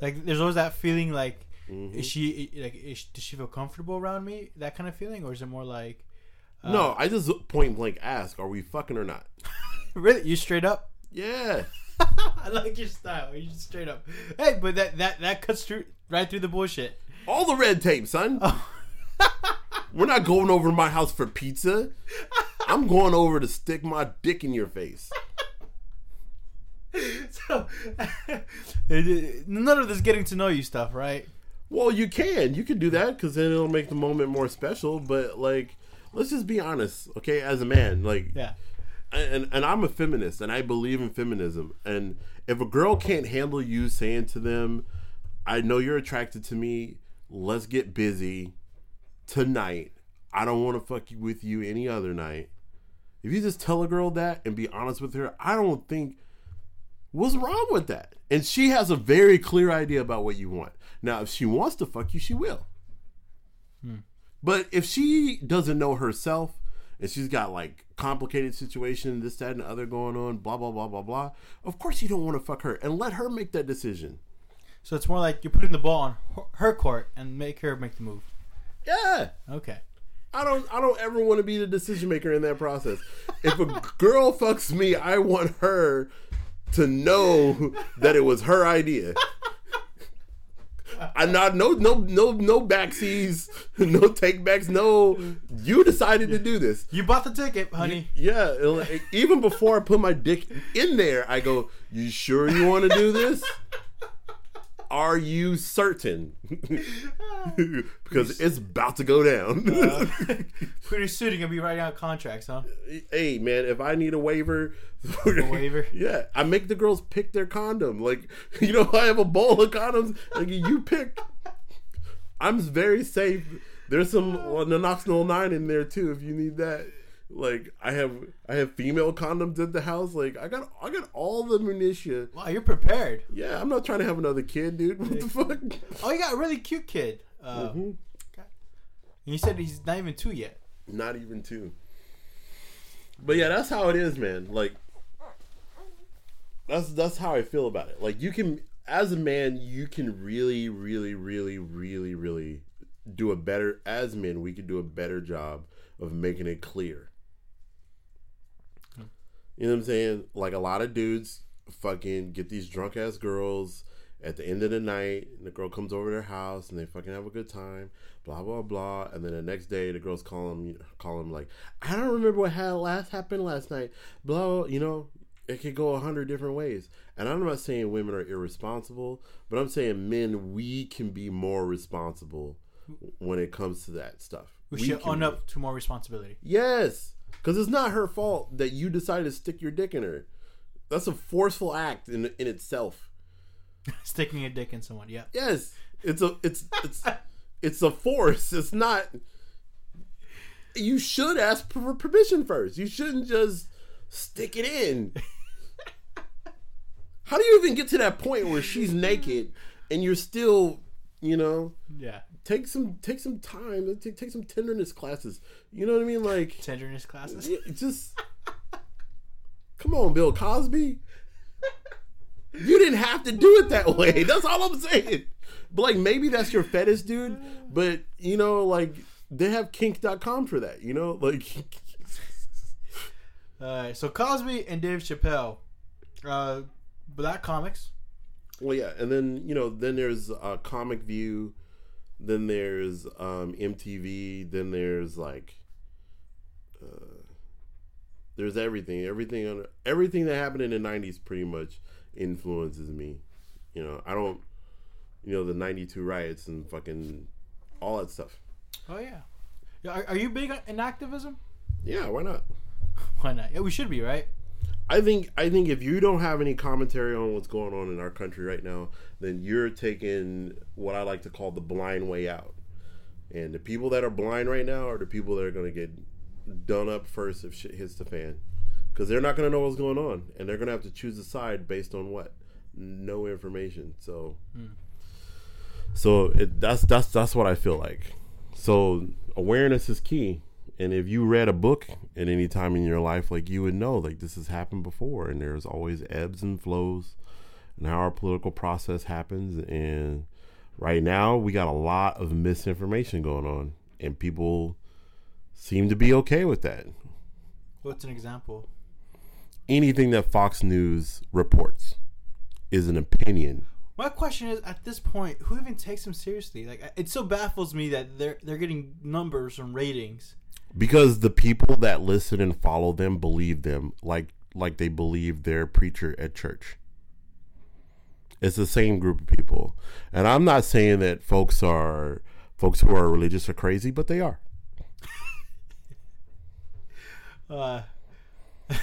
Like there's always that feeling like Mm-hmm. is she like is, does she feel comfortable around me? That kind of feeling, or is it more like Uh, no, I just point blank ask, are we fucking or not? really you straight up? Yeah. I like your style. You just straight up. Hey, but that that that cuts through right through the bullshit. All the red tape, son. Oh. We're not going over to my house for pizza. I'm going over to stick my dick in your face. so none of this getting to know you stuff, right? Well, you can. You can do that because then it'll make the moment more special. But like, let's just be honest, okay? As a man, like, Yeah. and and I'm a feminist, and I believe in feminism. And if a girl can't handle you saying to them, "I know you're attracted to me. Let's get busy tonight. I don't want to fuck you with you any other night." If you just tell a girl that and be honest with her, I don't think what's wrong with that. And she has a very clear idea about what you want. Now, if she wants to fuck you, she will. Hmm. But if she doesn't know herself and she's got like complicated situation, this, that, and the other going on, blah, blah, blah, blah, blah, of course you don't want to fuck her and let her make that decision. So it's more like you're putting the ball on her- her court and make her make the move. Yeah. Okay. I don't I don't ever want to be the decision maker in that process. If a girl fucks me, I want her to know that it was her idea. I not no no no no backseas, no takebacks, no. You decided to do this. You bought the ticket, honey. Yeah, like, even before I put my dick in there, I go, "You sure you want to do this? Are you certain?" because it's about to go down. Uh, pretty soon you're gonna be writing out contracts, huh? hey, man, if I need a waiver, waiver? yeah, I make the girls pick their condom. Like, you know, I have a bowl of condoms. Like, you pick. I'm very safe. There's some well, Nonoxynol nine in there too, if you need that. Like, I have I have female condoms at the house. Like, I got I got all the minutia. Wow, you're prepared. Yeah, I'm not trying to have another kid, dude. What the fuck? Oh, you got a really cute kid. Uh, Mm-hmm. okay. And you said he's not even two yet. Not even two. But yeah, that's how it is, man. Like that's that's how I feel about it. Like you can as a man, you can really, really, really, really, really do a better as men, we could do a better job of making it clear. You know what I'm saying? Like a lot of dudes fucking get these drunk ass girls at the end of the night, and the girl comes over to their house and they fucking have a good time, blah blah blah. And then the next day, the girls call them, call them like, I don't remember what had last happened last night. Blah, you know, it could go a hundred different ways. And I'm not saying women are irresponsible, but I'm saying men, we can be more responsible when it comes to that stuff. We, should own be. up to more responsibility. Yes, because it's not her fault that you decided to stick your dick in her. That's a forceful act in in itself. Sticking a dick in someone, yeah. Yes, it's a it's it's it's a force. It's not. You should ask for permission first. You shouldn't just stick it in. How do you even get to that point where she's naked and you're still, you know, Yeah. Take some take some time, take take some tenderness classes. You know what I mean? Like Tenderness classes. Just come on, Bill Cosby. You didn't have to do it that way. That's all I'm saying. But like maybe that's your fetish, dude. But you know, like they have kink.com for that, you know? Like Alright, so Cosby and Dave Chappelle. Uh, Black Comics. Well yeah, and then you know, then there's uh Comic View, then there's um MTV, then there's like uh there's everything. Everything on everything that happened in the nineties pretty much influences me. You know, I don't you know, the ninety two riots and fucking all that stuff. Oh, yeah. yeah are, are you big in activism? Yeah, why not? Why not? Yeah, we should be, right? I think I think if you don't have any commentary on what's going on in our country right now, then you're taking what I like to call the blind way out. And the people that are blind right now are the people that are going to get done up first if shit hits the fan, because they're not going to know what's going on, and they're going to have to choose a side based on what no information. So, hmm. so it, that's that's that's what I feel like. So awareness is key and if you read a book at any time in your life like you would know like this has happened before and there's always ebbs and flows and how our political process happens and right now we got a lot of misinformation going on and people seem to be okay with that What's an example? anything that fox news reports is an opinion My question is, at this point, who even takes them seriously? Like, it so baffles me that they're they're getting numbers and ratings. Because the people that listen and follow them believe them like like they believe their preacher at church. It's the same group of people. And i'm not saying that folks are folks who are religious are crazy but they are. Uh,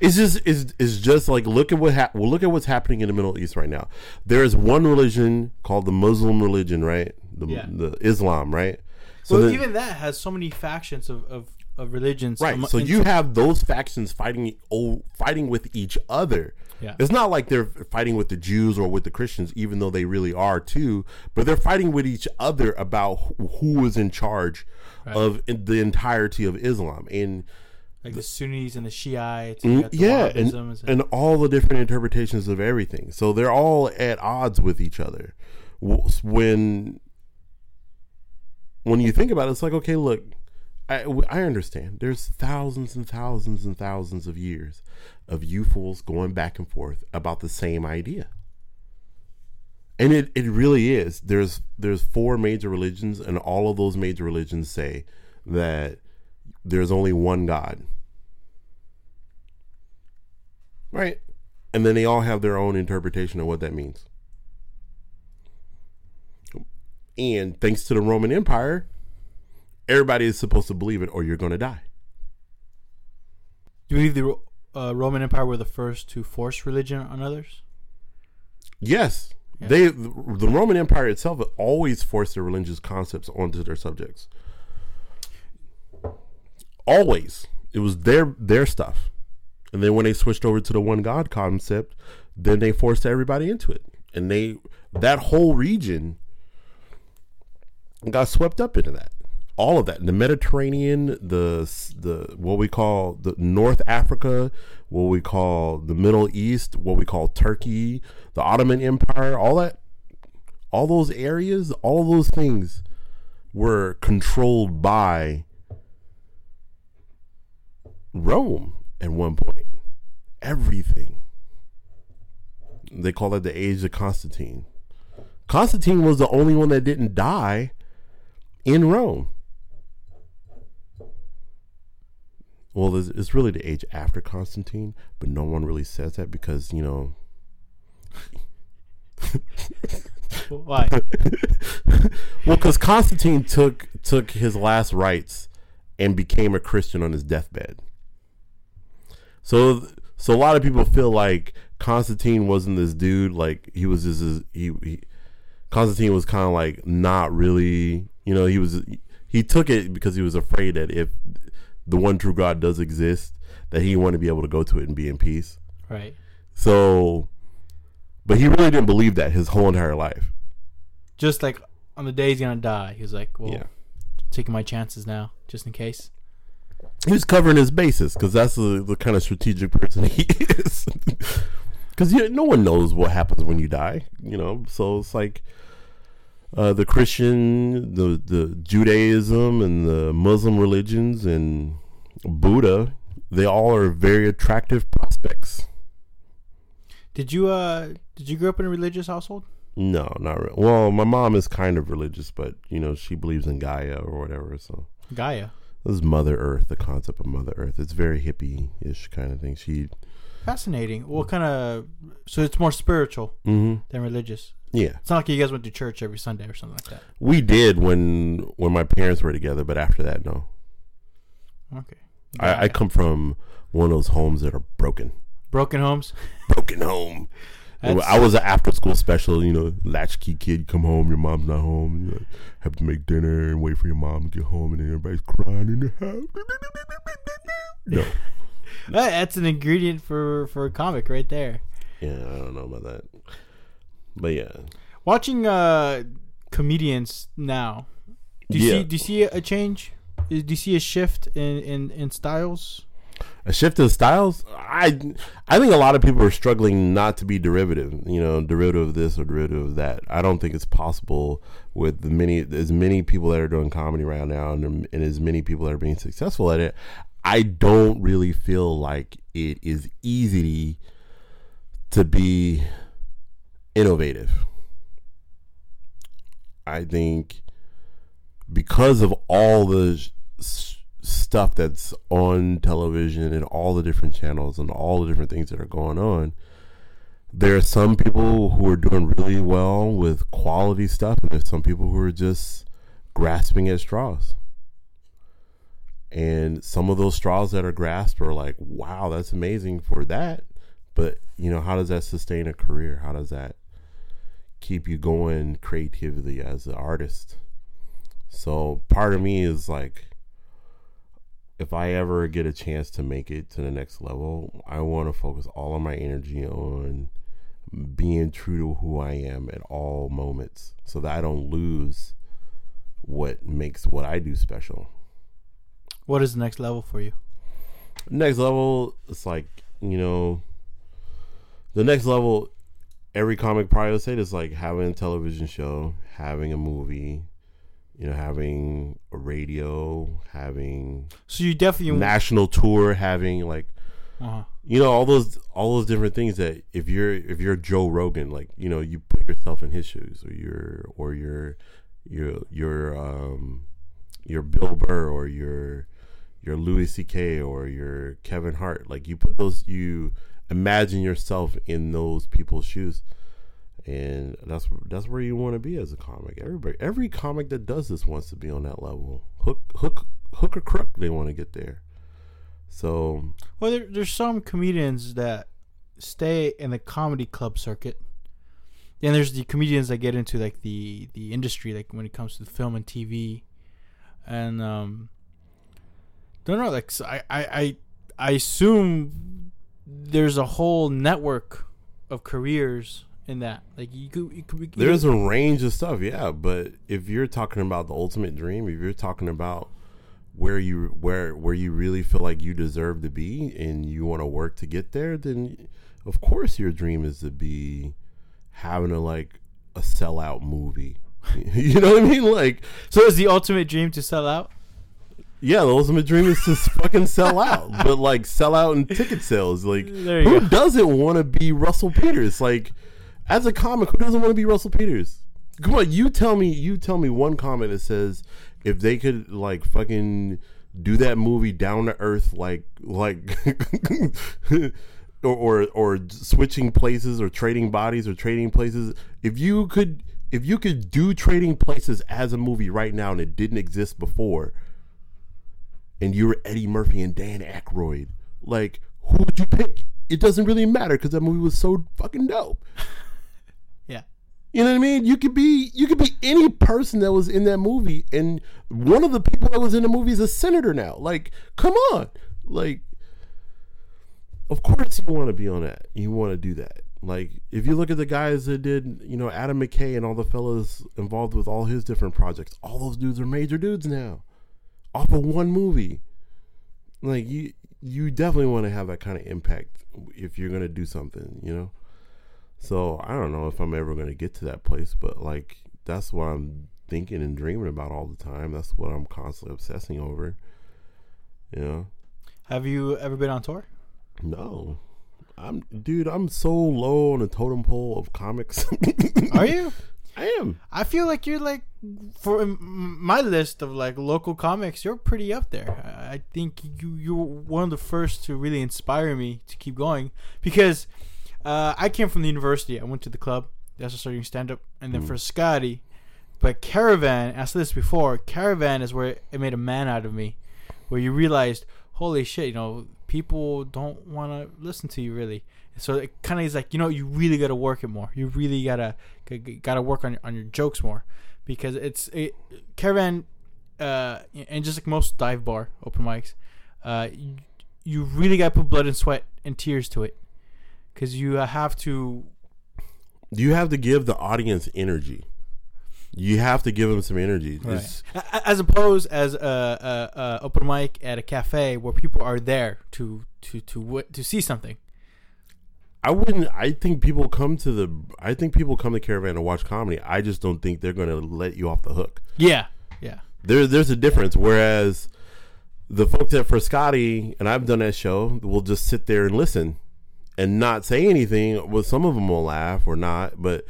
it's just it's, it's just like look at what well, look at what's happening in the middle east right now. There is one religion called the muslim religion right the, Yeah. the islam right so well, then- even that has so many factions of of, of religions. Right. So you have those factions fighting oh, fighting with each other. Yeah. It's not like they're fighting with the Jews or with the Christians, even though they really are too. But they're fighting with each other about who- is in charge of in- the entirety of Islam. And like the Sunnis and the Shiites. And Mm, yeah, and, and, and all the different interpretations of everything. So they're all at odds with each other. When when you think about it, it's like, okay, look, I, I understand. There's thousands and thousands and thousands of years of you fools going back and forth about the same idea. And it, it really is. There's there's four major religions, and all of those major religions say that there's only one God. Right? And then they all have their own interpretation of what that means. And thanks to the Roman Empire, everybody is supposed to believe it or you're going to die. Do you believe the uh, Roman Empire were the first to force religion on others? Yes. Yeah. They the Roman Empire itself always forced their religious concepts onto their subjects. Always. It was their their stuff. And then when they switched over to the one God concept, then they forced everybody into it. And they that whole region got swept up into that. All of that, the Mediterranean, the the what we call the North Africa, what we call the Middle East, what we call Turkey, the Ottoman Empire, all that, all those areas, all those things were controlled by Rome at one point. Everything. They call it the age of Constantine. Constantine was the only one that didn't die in Rome. Well, it's, really the age after Constantine, but no one really says that because, you know, Why? well, because Constantine took took his last rites and became a Christian on his deathbed. So, so a lot of people feel like Constantine wasn't this dude. Like he was just this, he, he Constantine was kind of like not really. You know, he was he took it because he was afraid that if the one true God does exist, that he wanted to be able to go to it and be in peace. right. So, but he really didn't believe that his whole entire life. Just like on the day he's gonna die, he's like, "Well, Yeah. taking my chances now, just in case." he was covering his bases because that's the, the kind of strategic person he is. Because no one knows what happens when you die, you know. So it's like uh, the Christian, the the Judaism, and the Muslim religions, and Buddha. They all are very attractive prospects. Did you uh did you grow up in a religious household? No, not really. Well, my mom is kind of religious, but you know she believes in Gaia or whatever. So Gaia. this is Mother Earth, the concept of Mother Earth. It's very hippie-ish kind of thing. She, Fascinating. What kind of so it's more spiritual hmm than religious. Yeah. It's not like you guys went to church every Sunday or something like that. We did when when my parents were together, but after that, no. Okay. I, I come from one of those homes that are broken, broken homes. broken home. That's- I was an after school special, you know, latchkey kid. Come home, your mom's not home. You know, have to make dinner and wait for your mom to get home, and then everybody's crying in the house. No, That's an ingredient for for a comic right there. yeah, I don't know about that, but yeah, Watching uh comedians now. Do you Yeah. see do you see a change? Do you see a shift in in, in styles? a shift in styles. I I think a lot of people are struggling not to be derivative. You know, derivative of this or derivative of that. I don't think it's possible with the many as many people that are doing comedy right now, and, and as many people that are being successful at it. I don't really feel like it is easy to be innovative. I think because of all the s- stuff that's on television and all the different channels and all the different things that are going on, there are some people who are doing really well with quality stuff, and there's some people who are just grasping at straws. And some of those straws that are grasped are like, wow, that's amazing for that. But, you know, how does that sustain a career? How does that keep you going creatively as an artist? So part of me is like, if I ever get a chance to make it to the next level, I want to focus all of my energy on being true to who I am at all moments so that I don't lose what makes what I do special. What is the next level for you? Next level, it's like, you know, the next level, every comic probably would say this like having a television show, having a movie, you know, having a radio, having So you definitely national tour, having like Uh-huh. You know all those all those different things that if you're if you're Joe Rogan, like you know you put yourself in his shoes, or you're or you're you're you're um you're Bill Burr, or you're you're Louis C.K. or you're Kevin Hart. Like you put those you imagine yourself in those people's shoes and that's that's where you want to be as a comic. Everybody, every comic that does this wants to be on that level. Hook, hook, hook or crook, they want to get there. So, well, there, there's some comedians that stay in the comedy club circuit. And there's the comedians that get into like the the industry, like when it comes to film and TV, and um, don't know. Like I, I I I assume there's a whole network of careers in that. Like you could, you could you there's a range of stuff, yeah. But if you're talking about the ultimate dream, if you're talking about where you where where you really feel like you deserve to be and you want to work to get there, then of course your dream is to be having a like a sellout movie. you know what I mean? Like so is the ultimate dream to sell out? Yeah, the ultimate dream is to fucking sell out, but like sell out in ticket sales. Like who go. doesn't want to be Russell Peters? Like as a comic, who doesn't want to be Russell Peters? Come on, you tell me. You tell me one comment that says if they could like fucking do that movie down to earth, like like. or, or or switching places or trading bodies or trading places if you could if you could do trading places as a movie right now and it didn't exist before and you were Eddie Murphy and Dan Aykroyd like who would you pick it doesn't really matter because that movie was so fucking dope yeah, you know what I mean? You could be you could be any person that was in that movie, and one of the people that was in the movie is a senator now. Like, come on, like, of course you want to be on that. You want to do that. Like, if you look at the guys that did, you know, Adam McKay and all the fellas involved with all his different projects, all those dudes are major dudes now, off of one movie. Like, you you definitely want to have that kind of impact if you're gonna do something, you know. So I don't know if I'm ever going to get to that place, but like that's what I'm thinking and dreaming about all the time. That's what I'm constantly obsessing over. You know. Have you ever been on tour? No. I'm dude, I'm so low on the totem pole of comics. Are you? I am. I feel like you're like for my list of like local comics, you're pretty up there. I think you you're one of the first to really inspire me to keep going because uh, I came from the university. I went to the club. That's a starting stand up, and then mm. Frascati, but Caravan. I said this before. Caravan is where it made a man out of me, where you realized, holy shit, you know, people don't want to listen to you really. So it kind of is like, you know, you really got to work it more. You really gotta gotta work on on your jokes more, because it's it, Caravan, uh, and just like most dive bar open mics, uh, you, you really got to put blood and sweat and tears to it because you have to. You have to give the audience energy. You have to give them some energy, right. as opposed as a, a, a, open mic at a cafe where people are there to to to to see something. I wouldn't. I think people come to the. I think people come to Caravan to watch comedy. I just don't think they're going to let you off the hook. Yeah, yeah. There, there's a difference. Whereas the folks at Frascati, and I've done that show, will just sit there and listen and not say anything. Well, some of them will laugh or not, but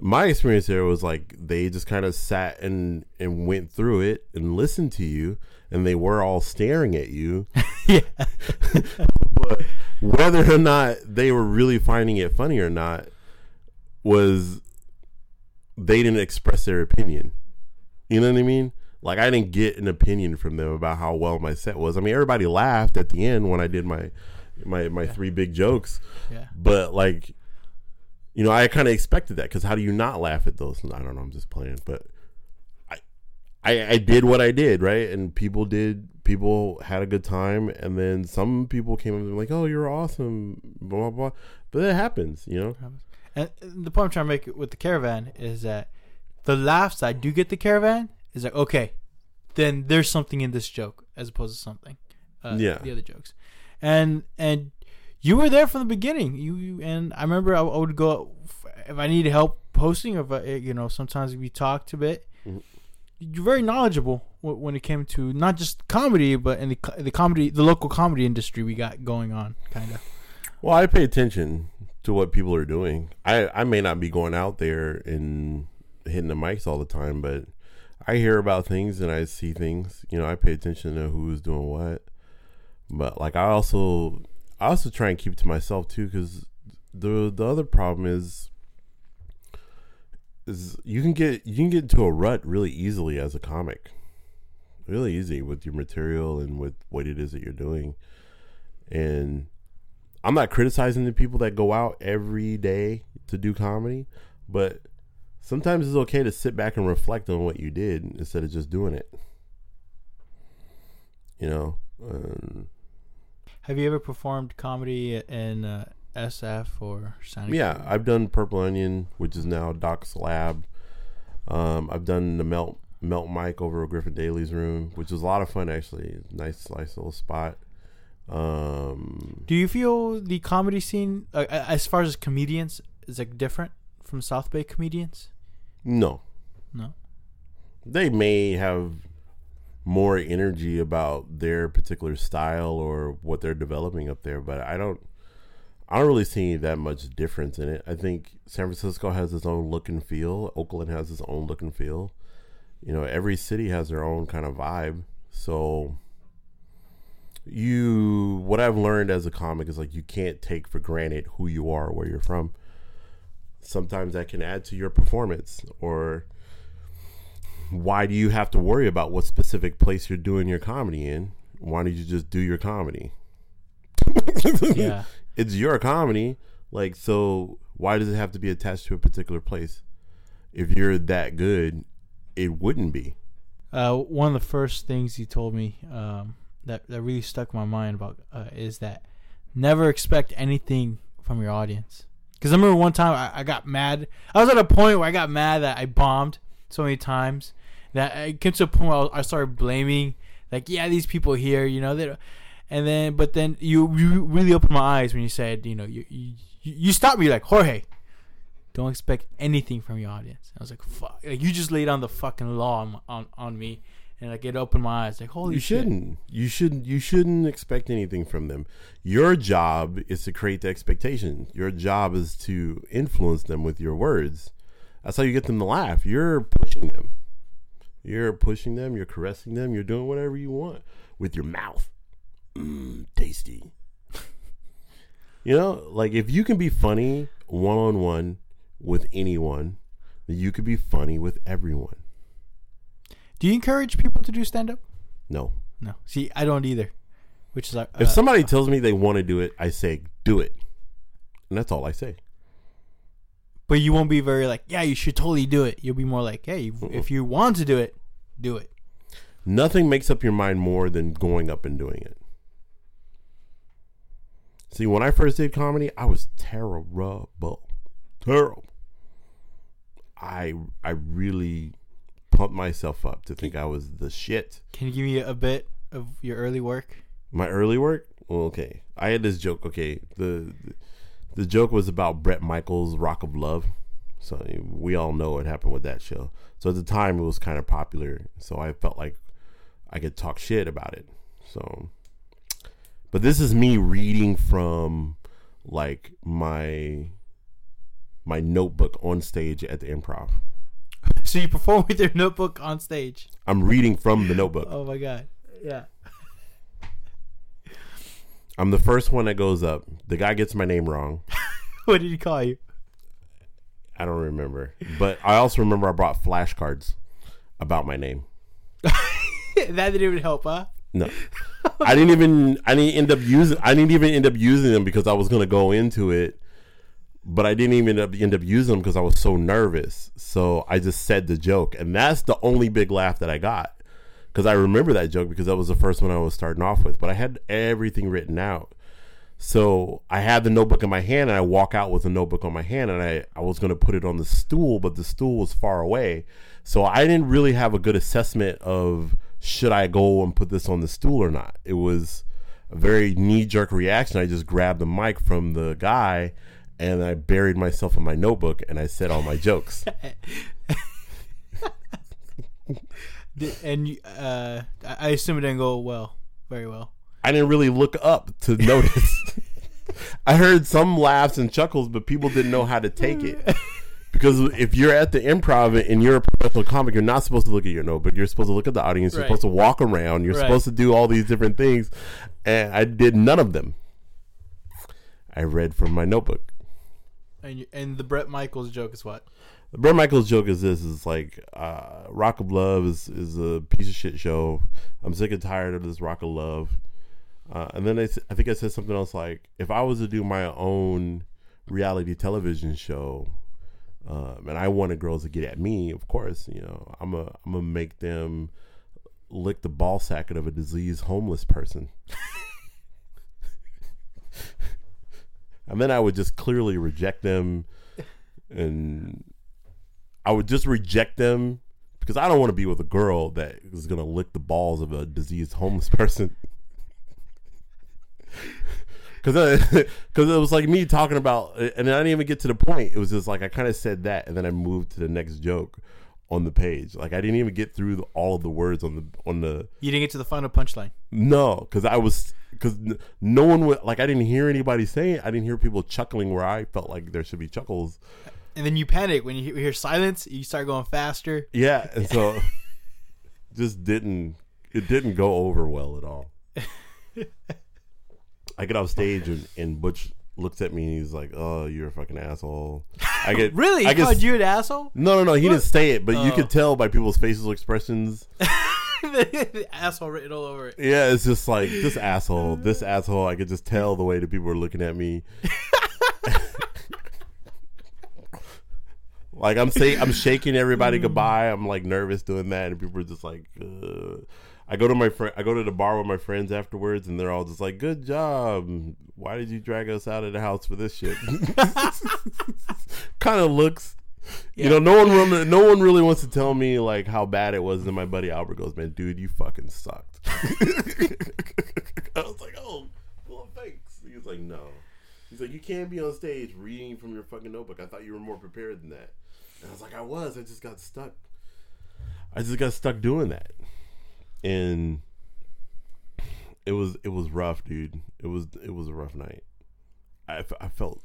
my experience there was like they just kind of sat and and went through it and listened to you, and they were all staring at you. yeah. but whether or not they were really finding it funny or not was they didn't express their opinion. You know what I mean? Like I didn't get an opinion from them about how well my set was. I mean, everybody laughed at the end when I did my my my yeah. three big jokes. Yeah. But like, you know, I kind of expected that because how do you not laugh at those? I don't know. I'm just playing, but I, I I did what I did, right? And people did. People had a good time, and then some people came up and like, "Oh, you're awesome," blah blah blah. But it happens, you know. And the point I'm trying to make with the caravan is that the laughs I do get the caravan is like, okay, then there's something in this joke as opposed to something. Uh, yeah. The other jokes and and you were there from the beginning. You, you and I remember I, I, would go if I needed help posting, or if I, you know sometimes we talked a bit. Mm-hmm. You're very knowledgeable when it came to not just comedy, but in the the comedy, the local comedy industry we got going on, kind of. Well, I pay attention to what people are doing. I I may not be going out there and hitting the mics all the time, but I hear about things and I see things. You know, I pay attention to who's doing what. But like, I also I also try and keep it to myself too, because the the other problem is is you can get you can get into a rut really easily as a comic, really easy with your material and with what it is that you're doing, and I'm not criticizing the people that go out every day to do comedy, but sometimes it's okay to sit back and reflect on what you did instead of just doing it. You know. Um, Have you ever performed comedy in uh, SF or Sonic? yeah, I've done Purple Onion, which is now Doc's Lab. Um, I've done the Melt Melt Mic over at Griffin Daly's room, which was a lot of fun actually. Nice, nice little spot. Um, Do you feel the comedy scene, uh, as far as comedians, is like different from South Bay comedians? no, No. they may have more energy about their particular style or what they're developing up there, but I don't I don't really see that much difference in it. I think San Francisco has its own look and feel. Oakland has its own look and feel. You know, every city has their own kind of vibe. So you what I've learned as a comic is like you can't take for granted who you are, where you're from. Sometimes that can add to your performance or why do you have to worry about what specific place you're doing your comedy in? Why don't you just do your comedy? Yeah. it's your comedy. Like, so why does it have to be attached to a particular place? If you're that good, it wouldn't be. Uh, one of the first things he told me um, that that really stuck in my mind about uh, is that never expect anything from your audience. Because I remember one time I, I got mad. I was at a point where I got mad that I bombed so many times that it came to a point where I started blaming, like, yeah, these people here, you know, they. And then, but then you, you really opened my eyes when you said, you know, you you, you stopped me like Jorge. Don't expect anything from your audience. I was like, fuck. Like, you just laid on the fucking law on, on, on me. And like, it opened my eyes. Like, holy you shit. shouldn't. You shouldn't. You shouldn't expect anything from them. Your job is to create the expectation. Your job is to influence them with your words. That's how you get them to laugh. You're pushing them. You're pushing them. You're caressing them. You're doing whatever you want with your mouth. Mmm, tasty. you know, like if you can be funny one on one with anyone, then you could be funny with everyone. Do you encourage people to do stand up? No. No. See, I don't either. Which is like, If uh, somebody tells me they want to do it, I say do it, and that's all I say. but you won't be very like, yeah, you should totally do it. You'll be more like, hey, if you want to do it, do it. Nothing makes up your mind more than going up and doing it. See, when I first did comedy, I was terrible, terrible. I I really pumped myself up to think I was the shit. Can you give me a bit of your early work? My early work, well, okay. I had this joke. Okay, the the joke was about Bret Michaels' Rock of Love. So we all know what happened with that show. So at the time, it was kind of popular. So I felt like I could talk shit about it. So, but this is me reading from like my my notebook on stage at the improv. So you perform with your notebook on stage. I'm reading from the notebook. Oh my god. Yeah. I'm the first one that goes up. The guy gets my name wrong. what did he call you? I don't remember. But I also remember I brought flashcards about my name. that didn't even help, huh? No. I didn't even I didn't end up using I didn't even end up using them because I was gonna go into it. But I didn't even end up, end up using them because I was so nervous. So I just said the joke. And that's the only big laugh that I got. Because I remember that joke because that was the first one I was starting off with. But I had everything written out. So I had the notebook in my hand and I walk out with the notebook on my hand and I, I was going to put it on the stool, but the stool was far away. So I didn't really have a good assessment of should I go and put this on the stool or not. It was a very knee jerk reaction. I just grabbed the mic from the guy and I buried myself in my notebook and I said all my jokes. And uh, I assume it didn't go well, very well. I didn't really look up to notice. I heard some laughs and chuckles, but people didn't know how to take it. Because if you're at the improv and you're a professional comic, you're not supposed to look at your notebook. You're supposed to look at the audience. You're Right. supposed to walk around. You're Right. supposed to do all these different things. And I did none of them. I read from my notebook. And you, and the Bret Michaels joke is what? The Bret Michaels joke is this: is like uh, Rock of Love is is a piece of shit show. I'm sick and tired of this Rock of Love. Uh, and then I think I said something else like, if I was to do my own reality television show, um, and I wanted girls to get at me, of course, you know, I'm a I'm gonna make them lick the ball sacket of a diseased homeless person. and then I would just clearly reject them and I would just reject them because I don't want to be with a girl that is gonna lick the balls of a diseased homeless person. Because because uh, it was like me talking about, and I didn't even get to the point. It was just like I kind of said that, and then I moved to the next joke on the page. Like I didn't even get through the, all of the words on the on the You didn't get to the final punchline. no, because I was because no one would like I didn't hear anybody say it. I didn't hear people chuckling where I felt like there should be chuckles. And then you panic when you hear, silence. You start going faster. Yeah, and so just didn't it didn't go over well at all. I get off stage and, and Butch looks at me and he's like, "Oh, you're a fucking asshole." I get Really? He I called you an asshole? no, no, no. He didn't say it, but you Oh. could tell by people's facial expressions. asshole written all over it. Yeah, it's just like this asshole, this asshole. I could just tell the way that people were looking at me. like I'm saying, I'm shaking everybody goodbye. I'm like nervous doing that, and people are just like. Uh. I go to my friend. I go to the bar with my friends afterwards, and they're all just like, "Good job. Why did you drag us out of the house for this shit?" kind of looks. You know, no one really, no one really wants to tell me like how bad it was. And my buddy Albert goes, "Man, dude, you fucking sucked." I was like, "Oh, well, thanks." He was like, "No." He's like, "You can't be on stage reading from your fucking notebook. I thought you were more prepared than that." And I was like, "I was. I just got stuck. I just got stuck doing that." And it was it was rough, dude. It was it was a rough night. I, f- I felt,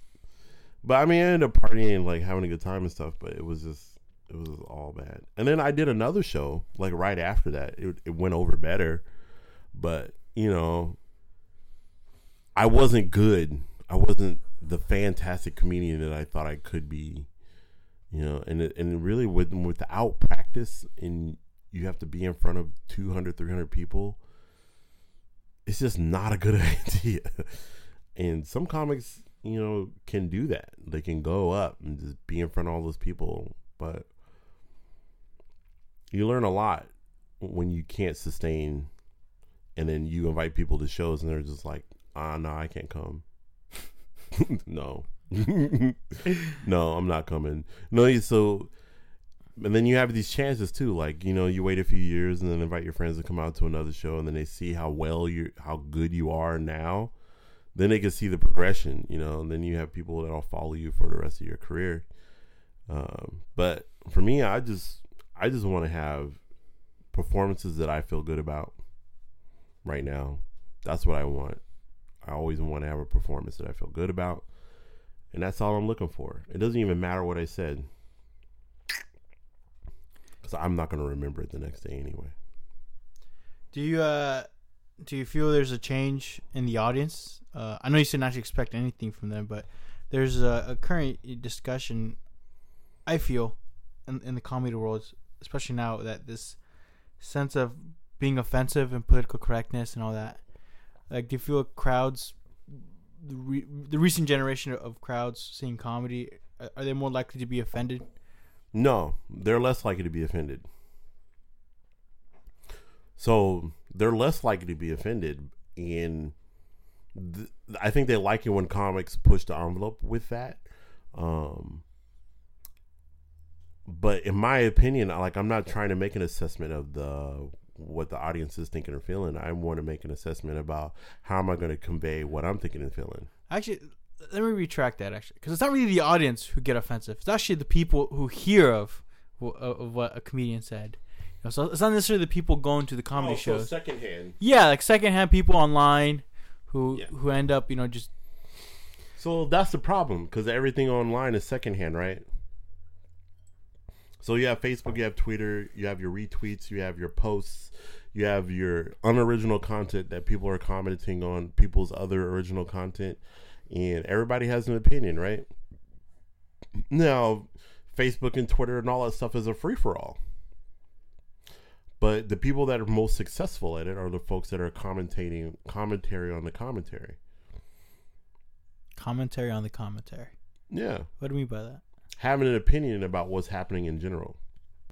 but I mean, I ended up partying like having a good time and stuff. But it was just it was all bad. And then I did another show like right after that. It it went over better, but you know, I wasn't good. I wasn't the fantastic comedian that I thought I could be. You know, and and really with without practice and you have to be in front of 200 300 people it's just not a good idea and some comics you know can do that. They can go up and just be in front of all those people. But you learn a lot when you can't sustain and then you invite people to shows and they're just like ah no i can't come. No. No i'm not coming. No so and then you have these chances too like you know you wait a few years and then invite your friends to come out to another show and then they see how well you how good you are now then they can see the progression you know and then you have people that'll follow you for the rest of your career. Um, but for me i just i just want to have performances that i feel good about right now. That's what i want. I always want to have a performance that i feel good about and that's all i'm looking for. It doesn't even matter what i said. Because I'm not going to remember it the next day anyway. Do you uh do you feel there's a change in the audience? Uh, I know you said not to expect anything from them, but there's a, a current discussion. I feel in, in the comedy world, especially now that this sense of being offensive and political correctness and all that. Like, do you feel crowds, the, re, the recent generation of crowds seeing comedy, are- they more likely to be offended? No, they're less likely to be offended. So they're less likely to be offended, and th- I think they like it when comics push the envelope with that. Um, but in my opinion, like I'm not trying to make an assessment of the what the audience is thinking or feeling. I want to make an assessment about how am I going to convey what I'm thinking and feeling. Actually, let me retract that. Actually, because it's not really the audience who get offensive. It's actually the people who hear of of what a comedian said, know, so it's not necessarily the people going to the comedy Oh, so shows. secondhand. yeah, like secondhand people online who Yeah. who end up, you know, just So that's the problem because everything online is secondhand, right? So you have Facebook, you have Twitter, you have your retweets, you have your posts, you have your unoriginal content that people are commenting on people's other original content, and everybody has an opinion, right? Now, Facebook and Twitter and all that stuff is a free for all. But the people that are most successful at it are the folks that are commentating commentary on the commentary. commentary on the commentary. Yeah. What do you mean by that? having an opinion about what's happening in general.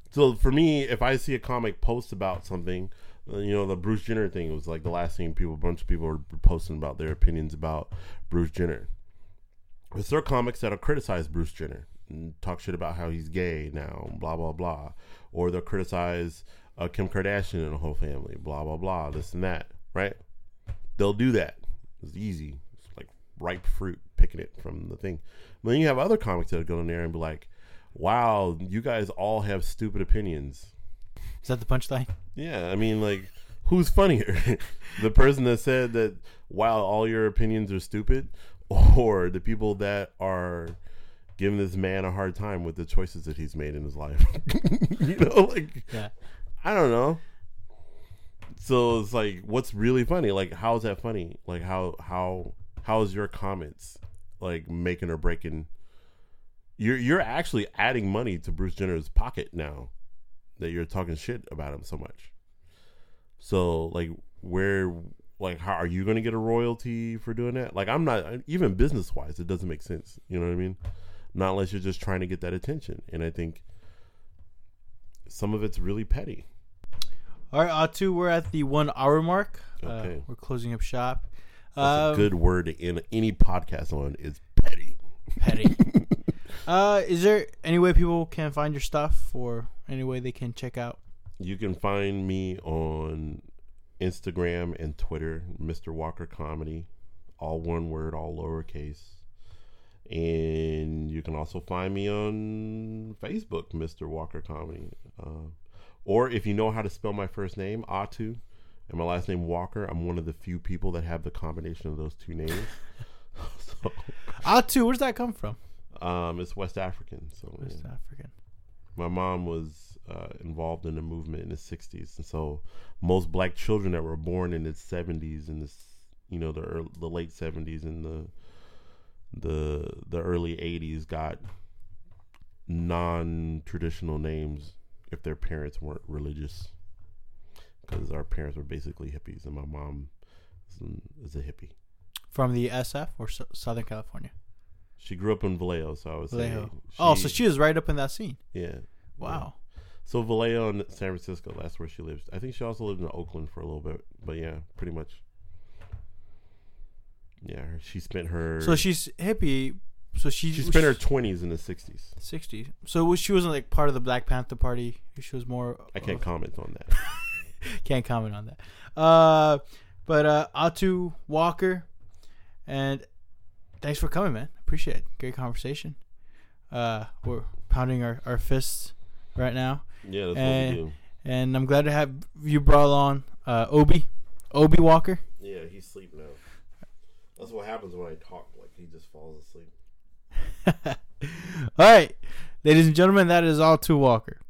So for me, if I see a comic post about something, uh, you know, the Bruce Jenner thing was like the last thing people, a bunch of people were posting about their opinions about Bruce Jenner. There are comics that'll criticize Bruce Jenner and talk shit about how he's gay now, blah blah blah, or they'll criticize uh, Kim Kardashian and the whole family, blah blah blah, this and that, right? They'll do that. It's easy. It's like ripe fruit, picking it from the thing. But then you have other comics that go in there and be like, "Wow, you guys all have stupid opinions." Is that the punchline? Yeah, I mean, like, who's funnier, the person that said that, "Wow, all your opinions are stupid," or the people that are giving this man a hard time with the choices that he's made in his life? you know, like, Yeah. I don't know. So it's like, what's really funny? Like, how is that funny? Like, how how how is your comments like making or breaking? You're you're actually adding money to Bruce Jenner's pocket now that you're talking shit about him so much. So like, where like how are you going to get a royalty for doing that? Like, I'm not even business wise. It doesn't make sense. You know what I mean? Not unless you're just trying to get that attention. And I think some of it's really petty. All right, Atu, we're at the one hour mark. Okay. Uh, we're closing up shop. That's Um, a good word in any podcast on is petty. Petty. uh, is there any way people can find your stuff, or any way they can check out? You can find me on Instagram and Twitter, Mr. Walker Comedy, all one word, all lowercase. And you can also find me on Facebook, Mr. Walker Comedy. Uh, or if you know how to spell my first name, Atu, and my last name Walker, I'm one of the few people that have the combination of those two names. so, Atu, where does that come from? um, it's West African. So yeah. West African. my mom was uh, involved in the movement in the 60s and so most black children that were born in the 70s and this you know the ear the late 70s and the the the early 80s got non-traditional names if their parents weren't religious because our parents were basically hippies and my mom is, a hippie From the SF or S- Southern California? she grew up in Vallejo so I would Vallejo. say oh, so she was right up in that scene. yeah Wow. So Vallejo in San Francisco, that's where she lives. I think she also lived in Oakland for a little bit, but yeah, pretty much. Yeah, she spent her. So she's hippie. So she she spent her twenties in the sixties. Sixties. So was- she wasn't like part of the Black Panther Party. She was more. I can't of- comment on that. can't comment on that. Uh, but uh, Atu Walker, and thanks for coming, man. Appreciate it. Great conversation. Uh, we're pounding our, our fists right now, Yeah, that's Eh. what we do. and I'm glad to have you brought on uh, Obi, Obi Walker. Yeah, he's sleeping now. That's what happens when I talk. Like he just falls asleep. All right, ladies and gentlemen, that is Atu Walker.